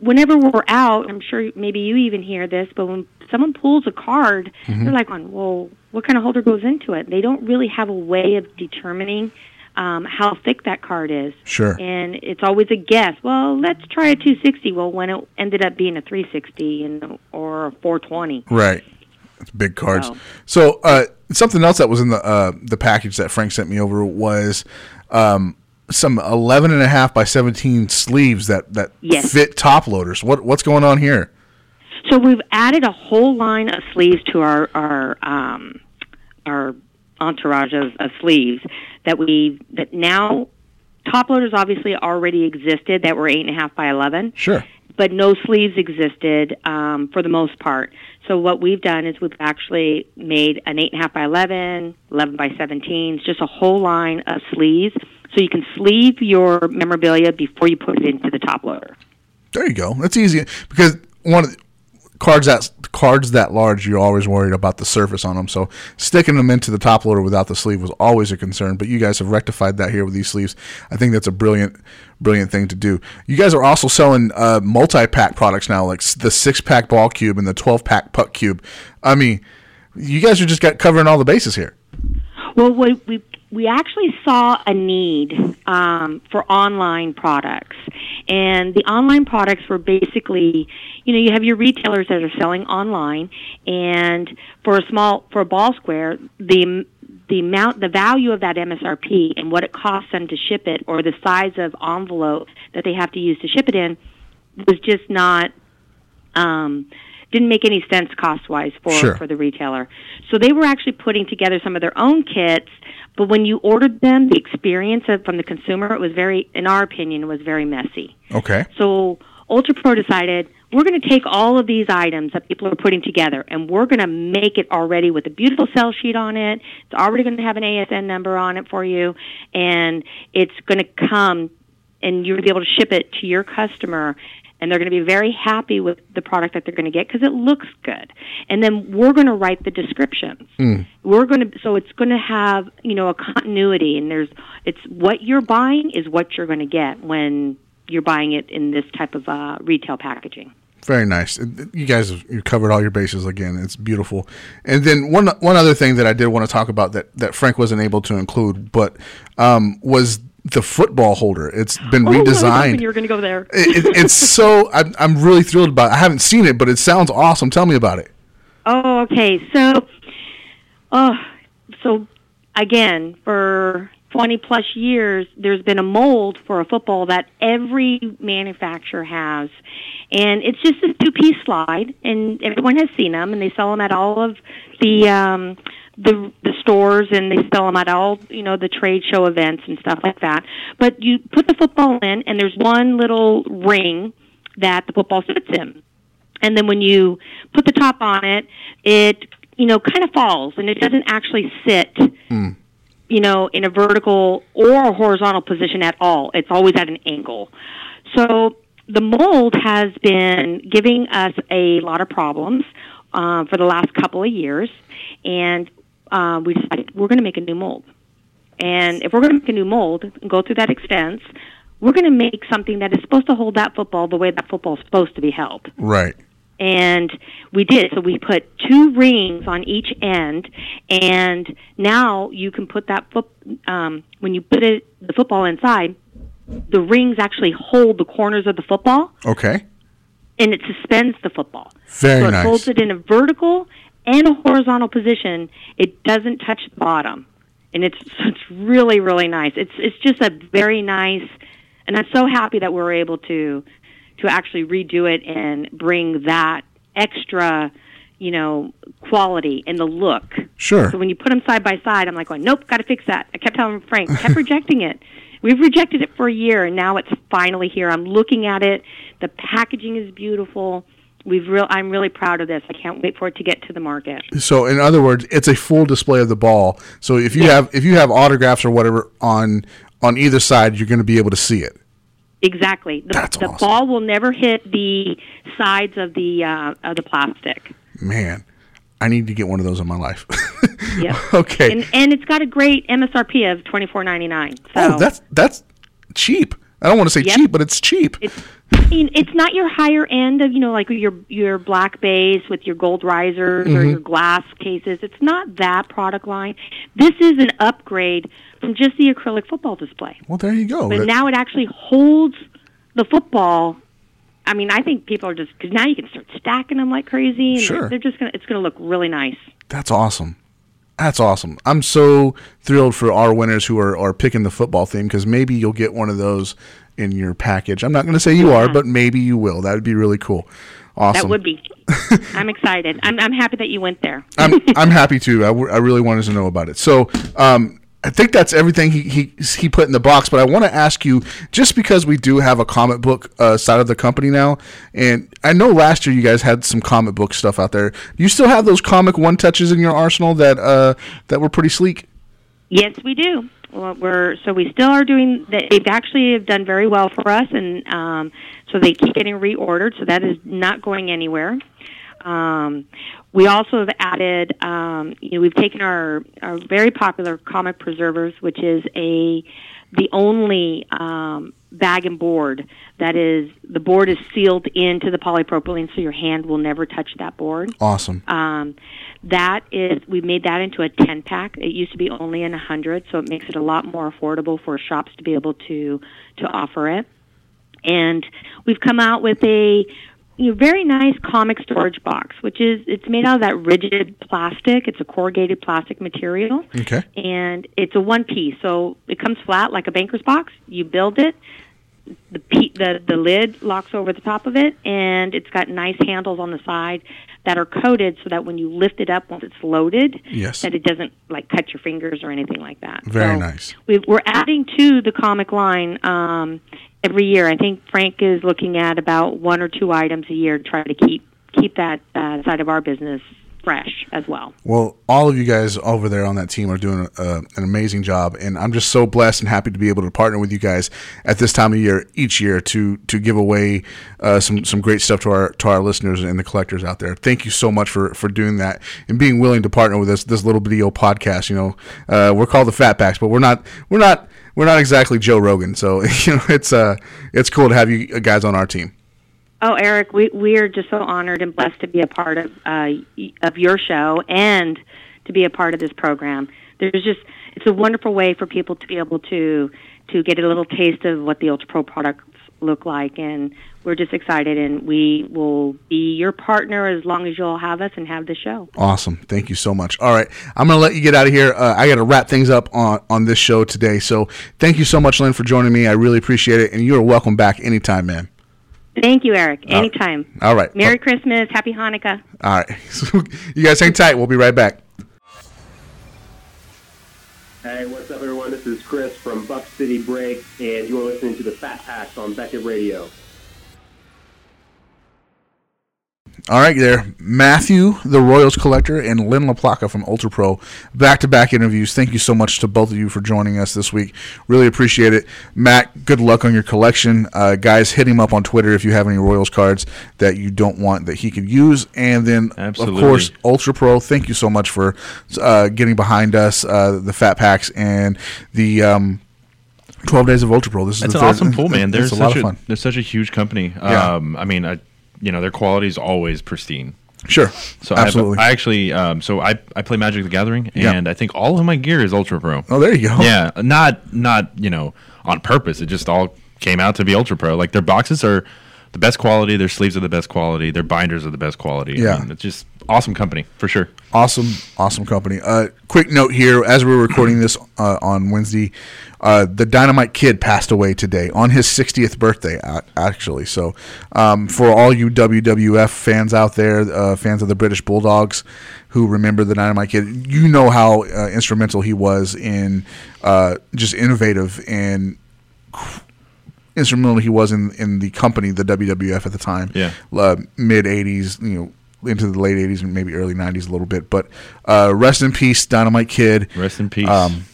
whenever we're out, I'm sure maybe you even hear this, but when someone pulls a card, they're like, well, what kind of holder goes into it? They don't really have a way of determining um, how thick that card is. Sure. And it's always a guess. Well, let's try a 260. Well, when it ended up being a 360 and or a 420. Right. It's big cards. So- So uh, something else that was in the uh, the package that Frank sent me over was um, some 11 and a half by 17 sleeves that, that Yes. fit top loaders. What what's going on here? So we've added a whole line of sleeves to our our um, our entourage of, of sleeves that we that now top loaders obviously already existed that were eight and a half by eleven, Sure. but no sleeves existed um, for the most part. So what we've done is we've actually made an eight and a half by 11, 11 by 17s, just a whole line of sleeves, so you can sleeve your memorabilia before you put it into the top loader. There you go. That's easy because one of the, cards that cards that large, you're always worried about the surface on them. So sticking them into the top loader without the sleeve was always a concern. But you guys have rectified that here with these sleeves. I think that's a brilliant, brilliant thing to do. You guys are also selling uh, multi-pack products now, like the six-pack ball cube and the twelve-pack puck cube. I mean, you guys are just got covering all the bases here. Well, we we, we actually saw a need um, for online products, and the online products were basically, you know, you have your retailers that are selling online, and for a small for a ball square, the the amount the value of that MSRP and what it costs them to ship it, or the size of envelope that they have to use to ship it in, was just not um, didn't make any sense cost wise for Sure. for the retailer. So they were actually putting together some of their own kits, but when you ordered them, the experience of, from the consumer it was very, in our opinion, was very messy. Okay. So Ultra Pro decided we're going to take all of these items that people are putting together and we're going to make it already with a beautiful sell sheet on it. It's already going to have an ASN number on it for you, and it's going to come and you're going to be able to ship it to your customer. And they're going to be very happy with the product that they're going to get because it looks good. And then we're going to write the descriptions. We're going to so it's going to have you know a continuity, and there's it's what you're buying is what you're going to get when you're buying it in this type of uh, retail packaging. Very nice. You guys have you covered all your bases again. It's beautiful. And then one one other thing that I did want to talk about that, that Frank wasn't able to include, but um, was the football holder. It's been Oh, redesigned. you were going to go there. It- it- it's [laughs] so I'm, I'm really thrilled about. it. I haven't seen it, but it sounds awesome. Tell me about it. Oh, okay. So, oh, so again, for 20 plus years, there's been a mold for a football that every manufacturer has. And it's just a two piece slide, and everyone has seen them, and they sell them at all of the. Um, the the stores and they sell them at all you know the trade show events and stuff like that. But you put the football in, and there's one little ring that the football sits in and then when you put the top on it, it you know kind of falls and it doesn't actually sit, you know, in a vertical or a horizontal position at all. It's always at an angle. So the mold has been giving us a lot of problems uh, for the last couple of years, and uh, we decided we're going to make a new mold. And if we're going to make a new mold and go through that expense, we're going to make something that is supposed to hold that football the way that football is supposed to be held Right. and we did. So we put two rings on each end, and now you can put that foot um, when you put it the football inside. The rings actually hold the corners of the football, Okay. and it suspends the football. Very so it nice. holds it in a vertical and a horizontal position. It doesn't touch the bottom, and it's [laughs] it's really really nice. It's it's just a very nice, and I'm so happy that we're able to to actually redo it and bring that extra, you know, quality and the look. Sure. So when you put them side by side, I'm like, going, nope, got to fix that. I kept telling Frank, kept [laughs] rejecting it. We've rejected it for a year, and now it's finally here. I'm looking at it. The packaging is beautiful. We've real. I'm really proud of this. I can't wait for it to get to the market. So in other words, it's a full display of the ball. So if you have if you have autographs or whatever on on either side, you're going to be able to see it. Exactly. The, That's the awesome. ball will never hit the sides of the uh, of the plastic. Man, I need to get one of those in my life. [laughs] Yep. okay. And and it's got a great MSRP of twenty four ninety nine. So oh, that's that's cheap. I don't want to say Yep. cheap, but it's cheap. it's mean, it's not your higher end of you know like your your black base with your gold risers or Mm-hmm. your glass cases. It's not that product line. This is an upgrade from just the acrylic football display. well, there you go. But That- now it actually holds the football. I mean, I think people are just because now you can start stacking them like crazy, and Sure. they're, they're just gonna. It's gonna look really nice. That's awesome. That's awesome. I'm so thrilled for our winners who are, are picking the football theme because maybe you'll get one of those in your package. I'm not going to say you are, but maybe you will. That would be really cool. Awesome. That would be. [laughs] I'm excited. I'm I'm happy that you went there. I'm I'm happy too. I, w- I really wanted to know about it. So um, I think that's everything he, he he put in the box. But I want to ask you, just because we do have a comic book uh, side of the company now, and I know last year you guys had some comic book stuff out there. You still have those comic one touches in your arsenal that uh, that were pretty sleek? Yes, we do. Well, we're so we still are doing. They've actually have done very well for us, and um, so they keep getting reordered. So that is not going anywhere. Um, we also have added, um, you know, we've taken our, our very popular comic preservers, which is a the only um, bag and board that is the board is sealed into the polypropylene, so your hand will never touch that board. Awesome. Um, that is, we made that into a 10 pack. It used to be only in a 100, so it makes it a lot more affordable for shops to be able to to offer it. And we've come out with a you know, very nice comic storage box, which is it's made out of that rigid plastic. It's a corrugated plastic material, Okay. and it's a one piece. So it comes flat like a banker's box. You build it. The, pe- the the lid locks over the top of it, and it's got nice handles on the side that are coated so that when you lift it up once it's loaded, Yes. that it doesn't like cut your fingers or anything like that. Very So nice. We've, we're adding to the comic line um, every year. I think Frank is looking at about one or two items a year to try to keep keep that uh, side of our business fresh as well. Well, all of you guys over there on that team are doing uh, an amazing job, and I'm just so blessed and happy to be able to partner with you guys at this time of year each year to to give away uh, some some great stuff to our to our listeners and the collectors out there. Thank you so much for for doing that and being willing to partner with us. This little video podcast, you know, uh, we're called the Fat Packs, but we're not we're not we're not exactly Joe Rogan, so [laughs] you know it's uh it's cool to have you guys on our team. Oh, Eric, we we are just so honored and blessed to be a part of uh, of your show and to be a part of this program. There's just it's a wonderful way for people to be able to to get a little taste of what the Ultra Pro products look like, and we're just excited. And we will be your partner as long as you'll have us and have the show. Awesome. Thank you so much. All right. I'm to let you get out of here. Uh, I got to wrap things up on, on this show today. So thank you so much, Lynn, for joining me. I really appreciate it. And you are welcome back anytime, man. Thank you, Eric. Anytime. All right. Merry Christmas. Happy Hanukkah. All right. So [laughs] you guys hang tight. We'll be right back. Hey, what's up, everyone? This is Chris from Buck City Break, and you are listening to the Fat Packs on Beckett Radio. All right, there. Matthew, the Royals collector, and Lynn LaPlaca from Ultra Pro. Back to back interviews. Thank you so much to both of you for joining us this week. Really appreciate it. Matt, good luck on your collection. Uh, guys, hit him up on Twitter if you have any Royals cards that you don't want that he could use. And then, Absolutely. of course, Ultra Pro, thank you so much for uh, getting behind us, uh, the Fat Packs, and the. Um, 12 days of Ultra Pro. This is the an third- awesome pool, [laughs] man. They're It's a lot such of a fun. they're such a huge company. Yeah. Um, I mean, I, you know, their quality is always pristine. Sure. So Absolutely. I actually, um, so I, I play Magic the Gathering, Yeah. and I think all of my gear is Ultra Pro. oh, there you go. Yeah, not not you know on purpose. It just all came out to be Ultra Pro. Like their boxes are the best quality. Their sleeves are the best quality. Their binders are the best quality. I Yeah. mean, it's just awesome company for sure. Awesome, awesome company. Uh, quick note here: as we're recording this uh, on Wednesday, uh, the Dynamite Kid passed away today on his 60th birthday, actually. So, um, for all you WWF fans out there, uh, fans of the British Bulldogs, who remember the Dynamite Kid, you know how uh, instrumental he was in uh, just innovative and instrumental he was in in the company, the WWF at the time. Yeah. uh, mid '80s, you know, into the late '80s and maybe early '90s a little bit. But uh, rest in peace, Dynamite Kid. Rest in peace. Um,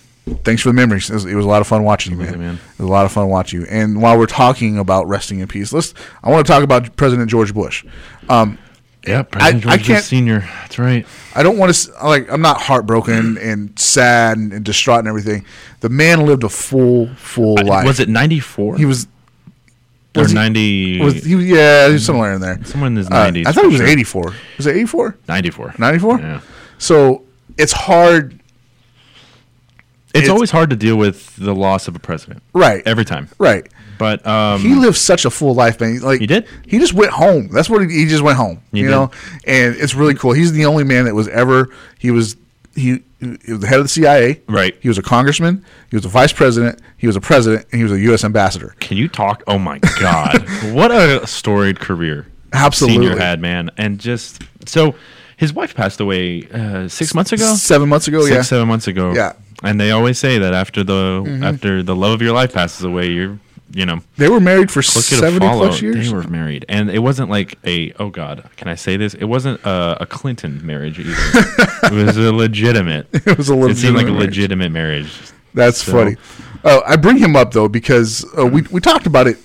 thanks for the memories. It was, it was a lot of fun watching you, man. Absolutely, man. It was a lot of fun watching you. And while we're talking about resting in peace, let's. I want to talk about President George Bush. Um, yeah, I- I can't- Senior. That's right. I don't want to like. I'm not heartbroken and sad and, and distraught and everything. The man lived a full, full life. Was it ninety four? He was. or was he- ninety? Was he, yeah, he was somewhere in there. Somewhere in his Uh, 90s, I thought he was sure. 84. Was it 84? ninety four. 94? Yeah. So it's hard. It's, It's- always hard to deal with the loss of a president. Right. Every time. Right. But um, he lived such a full life, man. Like He did? He just went home. That's what he, he just went home. He you did. know, and it's really cool. He's the only man that was ever. He was he, he was the head of the CIA. Right. He was a congressman. He was a vice president. He was a president, and he was a U.S. ambassador. Can you talk? Oh my God! [laughs] what a storied career Absolutely. Senior had, man, and just so his wife passed away uh, six months ago, Seven months ago, six yeah. seven months ago. Yeah. and they always say that after the Mm-hmm. after the love of your life passes away, you're you know They were married for seventy plus years. They were married, and it wasn't like a oh God, can I say this? It wasn't a, a Clinton marriage either. [laughs] it was a legitimate. [laughs] It was a legitimate. It seemed like a legitimate marriage. legitimate marriage. That's So- funny. Oh, I bring him up though because uh, we we talked about it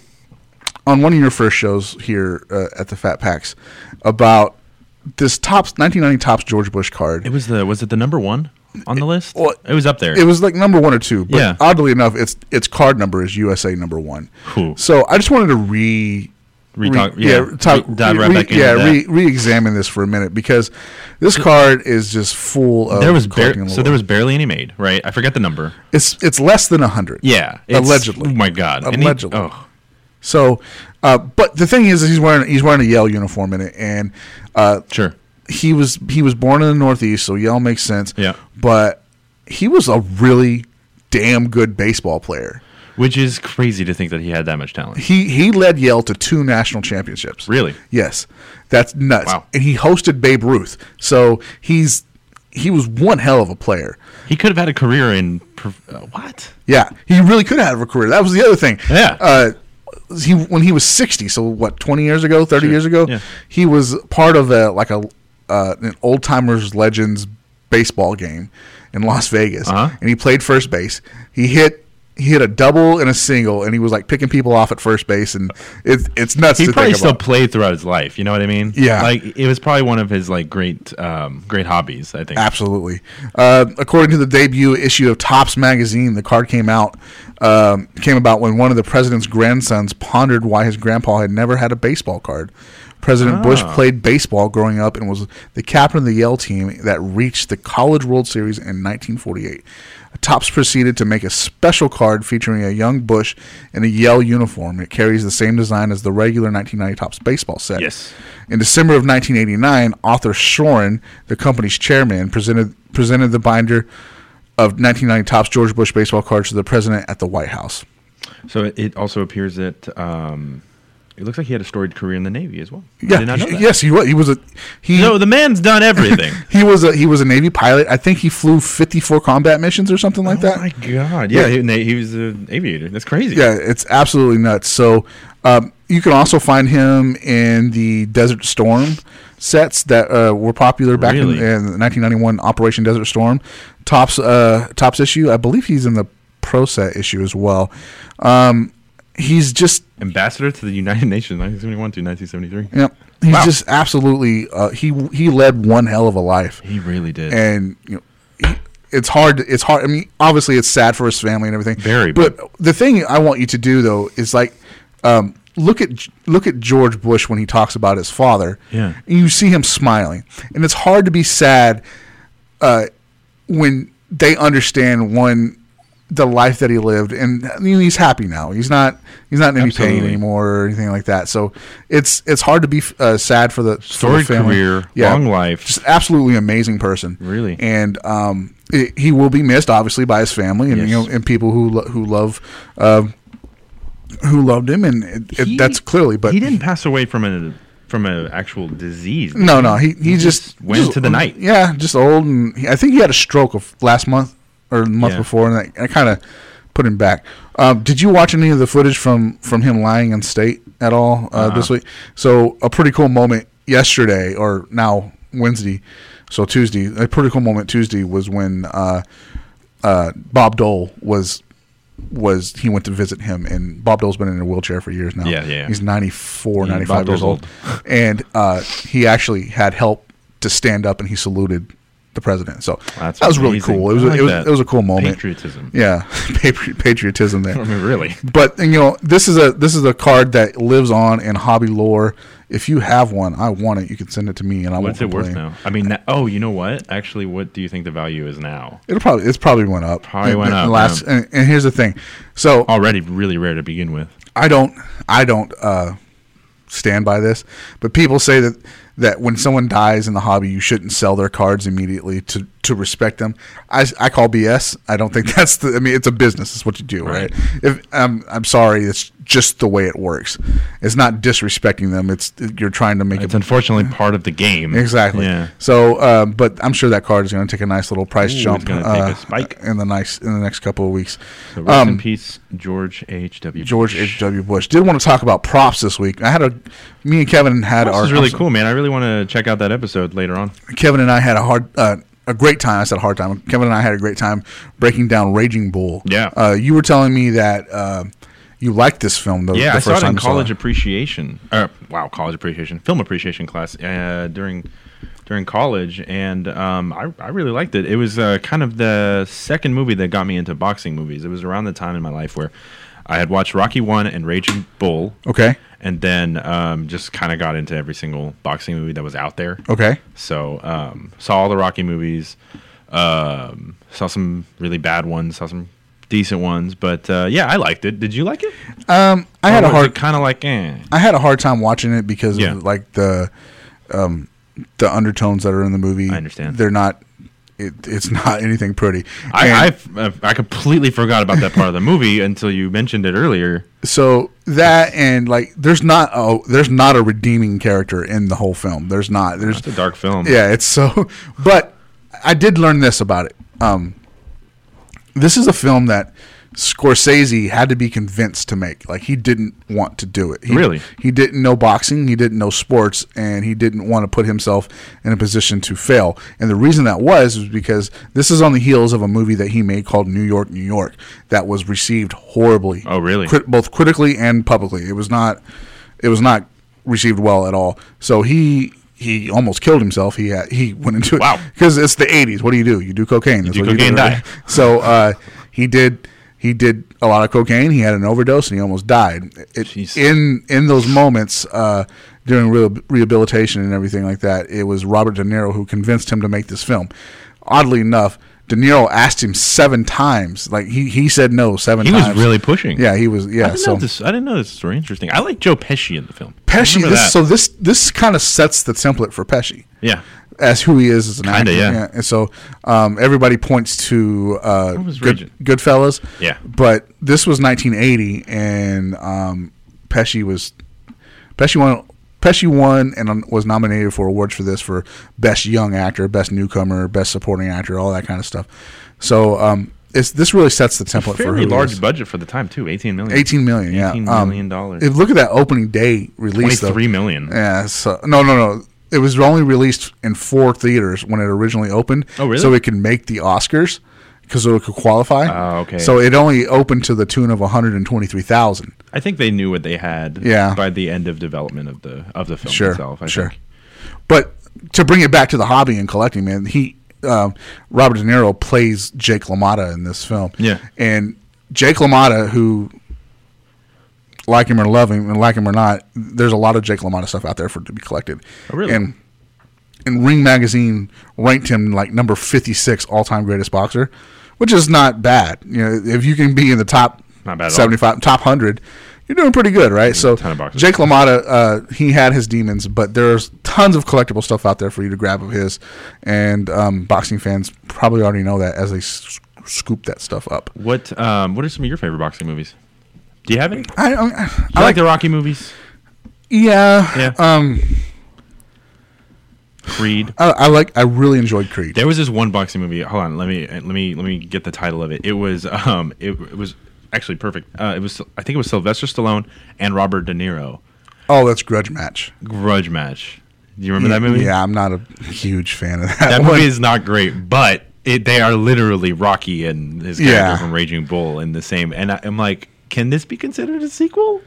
on one of your first shows here uh, at the Fat Packs about this Topps 1990 Topps George Bush card. It was the was it the number one on the list? well, it was up there. It was like number one or two, but Yeah. oddly enough, its its card number is USA number one. Cool. So I just wanted to re. Re-talk- re- yeah, talk- re- dive right re- back into yeah, re, re-examine this for a minute because this card is just full of. there was bar- so there was barely any made, right? I forget the number. It's it's less than hundred. Yeah, allegedly. Oh my god, And he- Allegedly. oh, So, uh, but the thing is, he's wearing he's wearing a Yale uniform in it, and uh, sure. he was he was born in the Northeast, so Yale makes sense. Yeah. but he was a really damn good baseball player. Which is crazy to think that he had that much talent. He he led Yale to two national championships. Really? Yes, that's nuts. Wow. And he hosted Babe Ruth, so he's he was one hell of a player. He could have had a career in uh, what? Yeah, he really could have had a career. That was the other thing. Yeah. Uh, he when he was sixty, so what, twenty years ago, thirty Sure. years ago, Yeah. he was part of a like a uh, an old timers legends baseball game in Las Vegas, Uh-huh. and he played first base. He hit. He hit a double and a single, and he was like picking people off at first base, and it's it's nuts He probably still played throughout his life. You know what I mean? Yeah. Like it was probably one of his like great, um, great hobbies. I think. Absolutely. Uh, according to the debut issue of Topps magazine, the card came out um, came about when one of the president's grandsons pondered why his grandpa had never had a baseball card. President Bush Ah. played baseball growing up and was the captain of the Yale team that reached the College World Series in 1948. Topps proceeded to make a special card featuring a young Bush in a Yale uniform. It carries the same design as the regular 1990 Topps baseball set. Yes. In December of 1989, Arthur Shorin, the company's chairman, presented presented the binder of 1990 Topps George Bush baseball cards to the president at the White House. So it- also appears that um, it looks like he had a storied career in the Navy as well. Yeah, did not know that. yes, he was. He was a he. No, the man's done everything. [laughs] he was a he was a Navy pilot. I think he flew 54 combat missions or something like oh that. my god! Yeah, Yeah. He, he was an aviator. That's crazy. Yeah, it's absolutely nuts. So um, you can also find him in the Desert Storm sets that uh, were popular back Really? in, in 1991 Operation Desert Storm. Topps uh, Topps issue. I believe he's in the Pro Set issue as well. Um, he's just Ambassador to the United [laughs] Nations, 1971 to 1973. you know, he's Wow. just absolutely uh, he he led one hell of a life. He really did. and you know it's hard it's hard i mean obviously it's sad for his family and everything Very, but the thing i want you to do though is like um, look at look at george bush when he talks about his father. Yeah. and you see him smiling. And it's hard to be sad uh, when they understand one the life that he lived. And you know, he's happy now. He's not he's not in any pain anymore or anything like that. So it's it's hard to be uh, sad for the for the Storied family. career, long life. just absolutely amazing person. Really. and um it, he will be missed obviously by his family and you know and people who lo- who love um who loved him and it, it- that's clearly but he didn't pass away from a from an actual disease. did no he? no he he, just, went just- to the night. yeah just old and he, i think he had a stroke of last month or the month Yeah. before and that, I kind of put him back um, did you watch any of the footage from from him lying in state at all uh, this Uh-uh. week so a pretty cool moment yesterday or now wednesday so tuesday a pretty cool moment tuesday was when uh, uh, bob dole was was he went to visit him and Bob Dole's been in a wheelchair for years now. Yeah, yeah. He's 94, Yeah, 95 Bob years Dole's old. [laughs] And uh, he actually had help to stand up and he saluted the president. So That's that was really cool. It was like it was that. it was a cool moment. Patriotism. Yeah, [laughs] patriotism there. [laughs] I mean, really. But you know, this is a this is a card that lives on in hobby lore. If you have one, I want it. You can send it to me, and I What's won't it worth now? I mean, that, oh, you know what? Actually, what do you think the value is now? It'll probably it's probably went up. Probably went up, Last, yeah. and, and here's the thing. So Already really rare to begin with. I don't I don't uh, stand by this, but people say that that when someone dies in the hobby, you shouldn't sell their cards immediately to to respect them. I, I call BS. I don't think [laughs] that's the. I mean, it's a business. It's what you do, right? Right. If I'm I'm sorry, it's just the way it works. It's not disrespecting them. It's you're trying to make it. It's it unfortunately part of the game. Exactly. Yeah. So, uh, but I'm sure that card is going to take a nice little price Ooh, jump. gonna take a uh, spike. in the nice in the next couple of weeks. So rest in Um, peace, George H. W. George. H. W. Bush did want to talk about props this week. I had a me and Kevin had This our is really cool, man. I really want to check out that episode later on. Kevin and I had a hard. Uh, a great time. I said a hard time. Kevin and I had a great time breaking down Raging Bull. Yeah. Uh, you were telling me that uh, you liked this film. The, yeah, I saw it in time you saw college appreciation. Uh, wow, college appreciation, film appreciation class uh, during during college, and um, I I really liked it. It was uh, kind of the second movie that got me into boxing movies. It was around the time in my life where I had watched Rocky One and Raging Bull. Okay. And then um, just kind of got into every single boxing movie that was out there. Okay. So um, saw all the Rocky movies. Um, saw some really bad ones. Saw some decent ones. But uh, yeah, I liked it. Did you like it? Um, I had a hard kind of like eh. I had a hard time watching it because Yeah. of like the um the undertones that are in the movie. I understand. They're not. It, it's not [laughs] anything pretty. I I've, I completely forgot about that part of the movie [laughs] until you mentioned it earlier. so that and like there's not oh there's not a redeeming character in the whole film. There's not. There's a dark film. Yeah, it's so. [laughs] But I did learn this about it. Um, this is a film that Scorsese had to be convinced to make. Like he didn't want to do it. He, Really? He didn't know boxing. He didn't know sports, and he didn't want to put himself in a position to fail. And the reason that was was because this is on the heels of a movie that he made called New York, New York, that was received horribly. Oh, really? Crit- both critically and publicly. It was not. It was not received well at all. So he. He almost killed himself. He had, he went into it Wow. [laughs] because it's the '80s. What do you do? You do cocaine. That's do what cocaine, right? die. [laughs] So uh, he did. He did a lot of cocaine. He had an overdose, and he almost died. It, in in those moments uh, during re- rehabilitation and everything like that, it was Robert De Niro who convinced him to make this film. Oddly enough, De Niro asked him seven times. Like he he said no seven He times. was really pushing. yeah. He was I yeah. didn't So know this. I didn't know this story. Interesting. I like Joe Pesci in the film. Pesci. This, so this this kind of sets the template for Pesci. yeah. as who he is as an Kinda, actor. yeah. And so um, everybody points to uh, Good? Goodfellas. Yeah. But this was 1980, and um, Pesci was Pesci won. Pesci won and um, was nominated for awards for this for best young actor, best newcomer, best supporting actor, all that kind of stuff. So um, it's this really sets the template for who large is. budget for the time too. Eighteen million. 18 million, yeah. 18 Um, million dollars. If look at that opening day release, though. Twenty-three million. Yeah, so no, no, no. It was only released in four theaters when it originally opened. Oh, really? So it could make the Oscars because it could qualify. Oh, okay. So it only opened to the tune of one hundred and twenty-three thousand. I think they knew what they had. Yeah. By the end of development of the of the film Sure, itself. I sure. Think. But to bring it back to the hobby and collecting, man, he um, Robert De Niro plays Jake LaMotta in this film. Yeah. and Jake LaMotta, who like him or love him, and like him or not, there's a lot of Jake LaMotta stuff out there for to be collected. Oh, really? And and Ring Magazine ranked him like number 56 all time greatest boxer, which is not bad. You know, if you can be in the top Not bad at all. 75, top 100, you're doing pretty good, right? So ton of boxers. Jake LaMotta, uh, he had his demons, but there's tons of collectible stuff out there for you to grab of his, and um, boxing fans probably already know that as they s- scoop that stuff up. What um What are some of your favorite boxing movies? Do you have any? I, I, I like the Rocky movies? yeah, Yeah. um, Creed. I, I like, I really enjoyed Creed. There was this one boxing movie. Hold on, let me let me let me get the title of it. It was um it, it was actually perfect. Uh, it was I think it was Sylvester Stallone and Robert De Niro. Oh, that's Grudge Match. Grudge match. Do you remember that movie? Yeah, I'm not a huge fan of that. That one. movie is not great, but it, they are literally Rocky and his character Yeah. from Raging Bull in the same. And I, I'm like, can this be considered a sequel?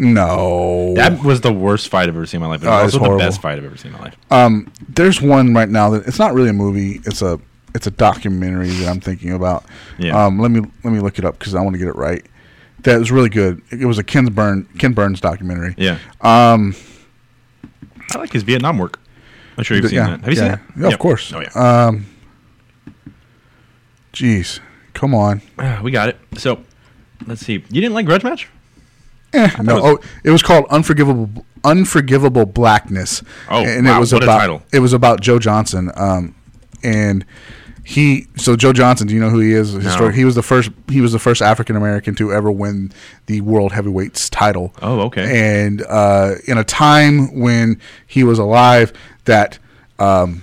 No. That was the worst fight I've ever seen in my life. It was it's also the best fight I've ever seen in my life. Um, there's one right now that it's not really a movie. It's a it's a documentary that I'm thinking about. Yeah. Um, let me let me look it up because I want to get it right. That was really good. It was a Ken Burn Ken Burns documentary. Yeah. Um, I like his Vietnam work. I'm sure you've seen yeah, that. Have you yeah. seen it? Yeah, of course. Oh, yeah. Um, jeez, come on. Ah, [sighs] we got it. So, let's see. You didn't like Grudge Match? Eh, no, it was- oh, it was called Unforgivable Unforgivable Blackness. Oh, and wow, it was what a about title. it was about Joe Johnson. Um, and he so Joe Johnson, do you know who he is? Historic, he was the first he was the first African American to ever win the world heavyweights title. Oh, okay. And uh, in a time when he was alive, that um,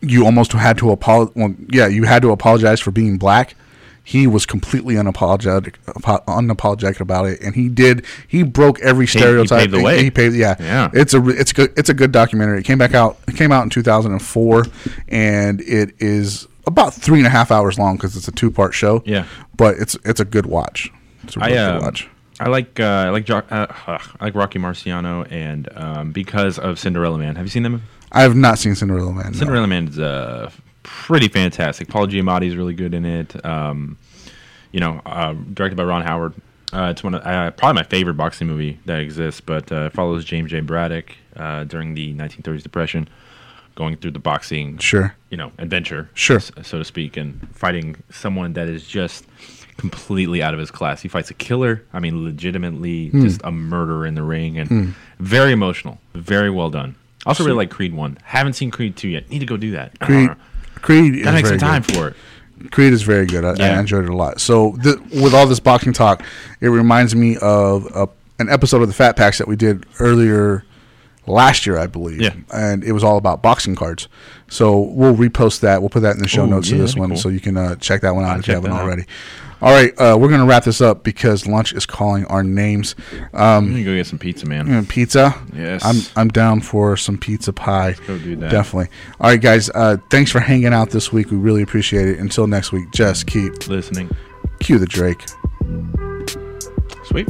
you almost had to apologize. Well, yeah, you had to apologize for being black. He was completely unapologetic, unapologetic about it, and he did. He broke every stereotype he stereotype. paved the way. He, paved, yeah, Yeah. It's a it's good. It's a good documentary. It came back out. It came out in 2004, and it is about three and a half hours long because it's a two part show. Yeah. but it's it's a good watch. It's a I really uh, good watch. I like uh, I like Jo- uh, I like Rocky Marciano and um, because of Cinderella Man. Have you seen them? I have not seen Cinderella Man. no. Cinderella Man is uh, pretty fantastic. Paul Giamatti is really good in it. Um, you know, uh, directed by Ron Howard. Uh, it's one of uh, probably my favorite boxing movie that exists, but uh, it follows James J. Braddock uh, during the 1930s Depression, going through the boxing, Sure. you know, adventure, Sure. s- so to speak, and fighting someone that is just completely out of his class. He fights a killer. I mean, legitimately Hmm. just a murderer in the ring, and very emotional, very well done. Also, really like Creed One. Haven't seen Creed Two yet. Need to go do that. I don't Creed. Creed is Gotta very some time good. for it. Creed is very good. I, I enjoyed it a lot. So th- with all this boxing talk, it reminds me of a, an episode of the Fat Packs that we did earlier last year, I believe. Yeah. And it was all about boxing cards. So we'll repost that. We'll put that in the show Ooh, notes yeah, of this one, cool. so you can uh, check that one out I'll if you haven't already. out. All right, uh, we're gonna wrap this up because lunch is calling our names. I'm gonna go get some pizza, man. Pizza. Yes. I'm I'm down for some pizza pie. go do that. Definitely. All right, guys. Uh, thanks for hanging out this week. We really appreciate it. Until next week, just keep Listening. cue the Drake. Sweet.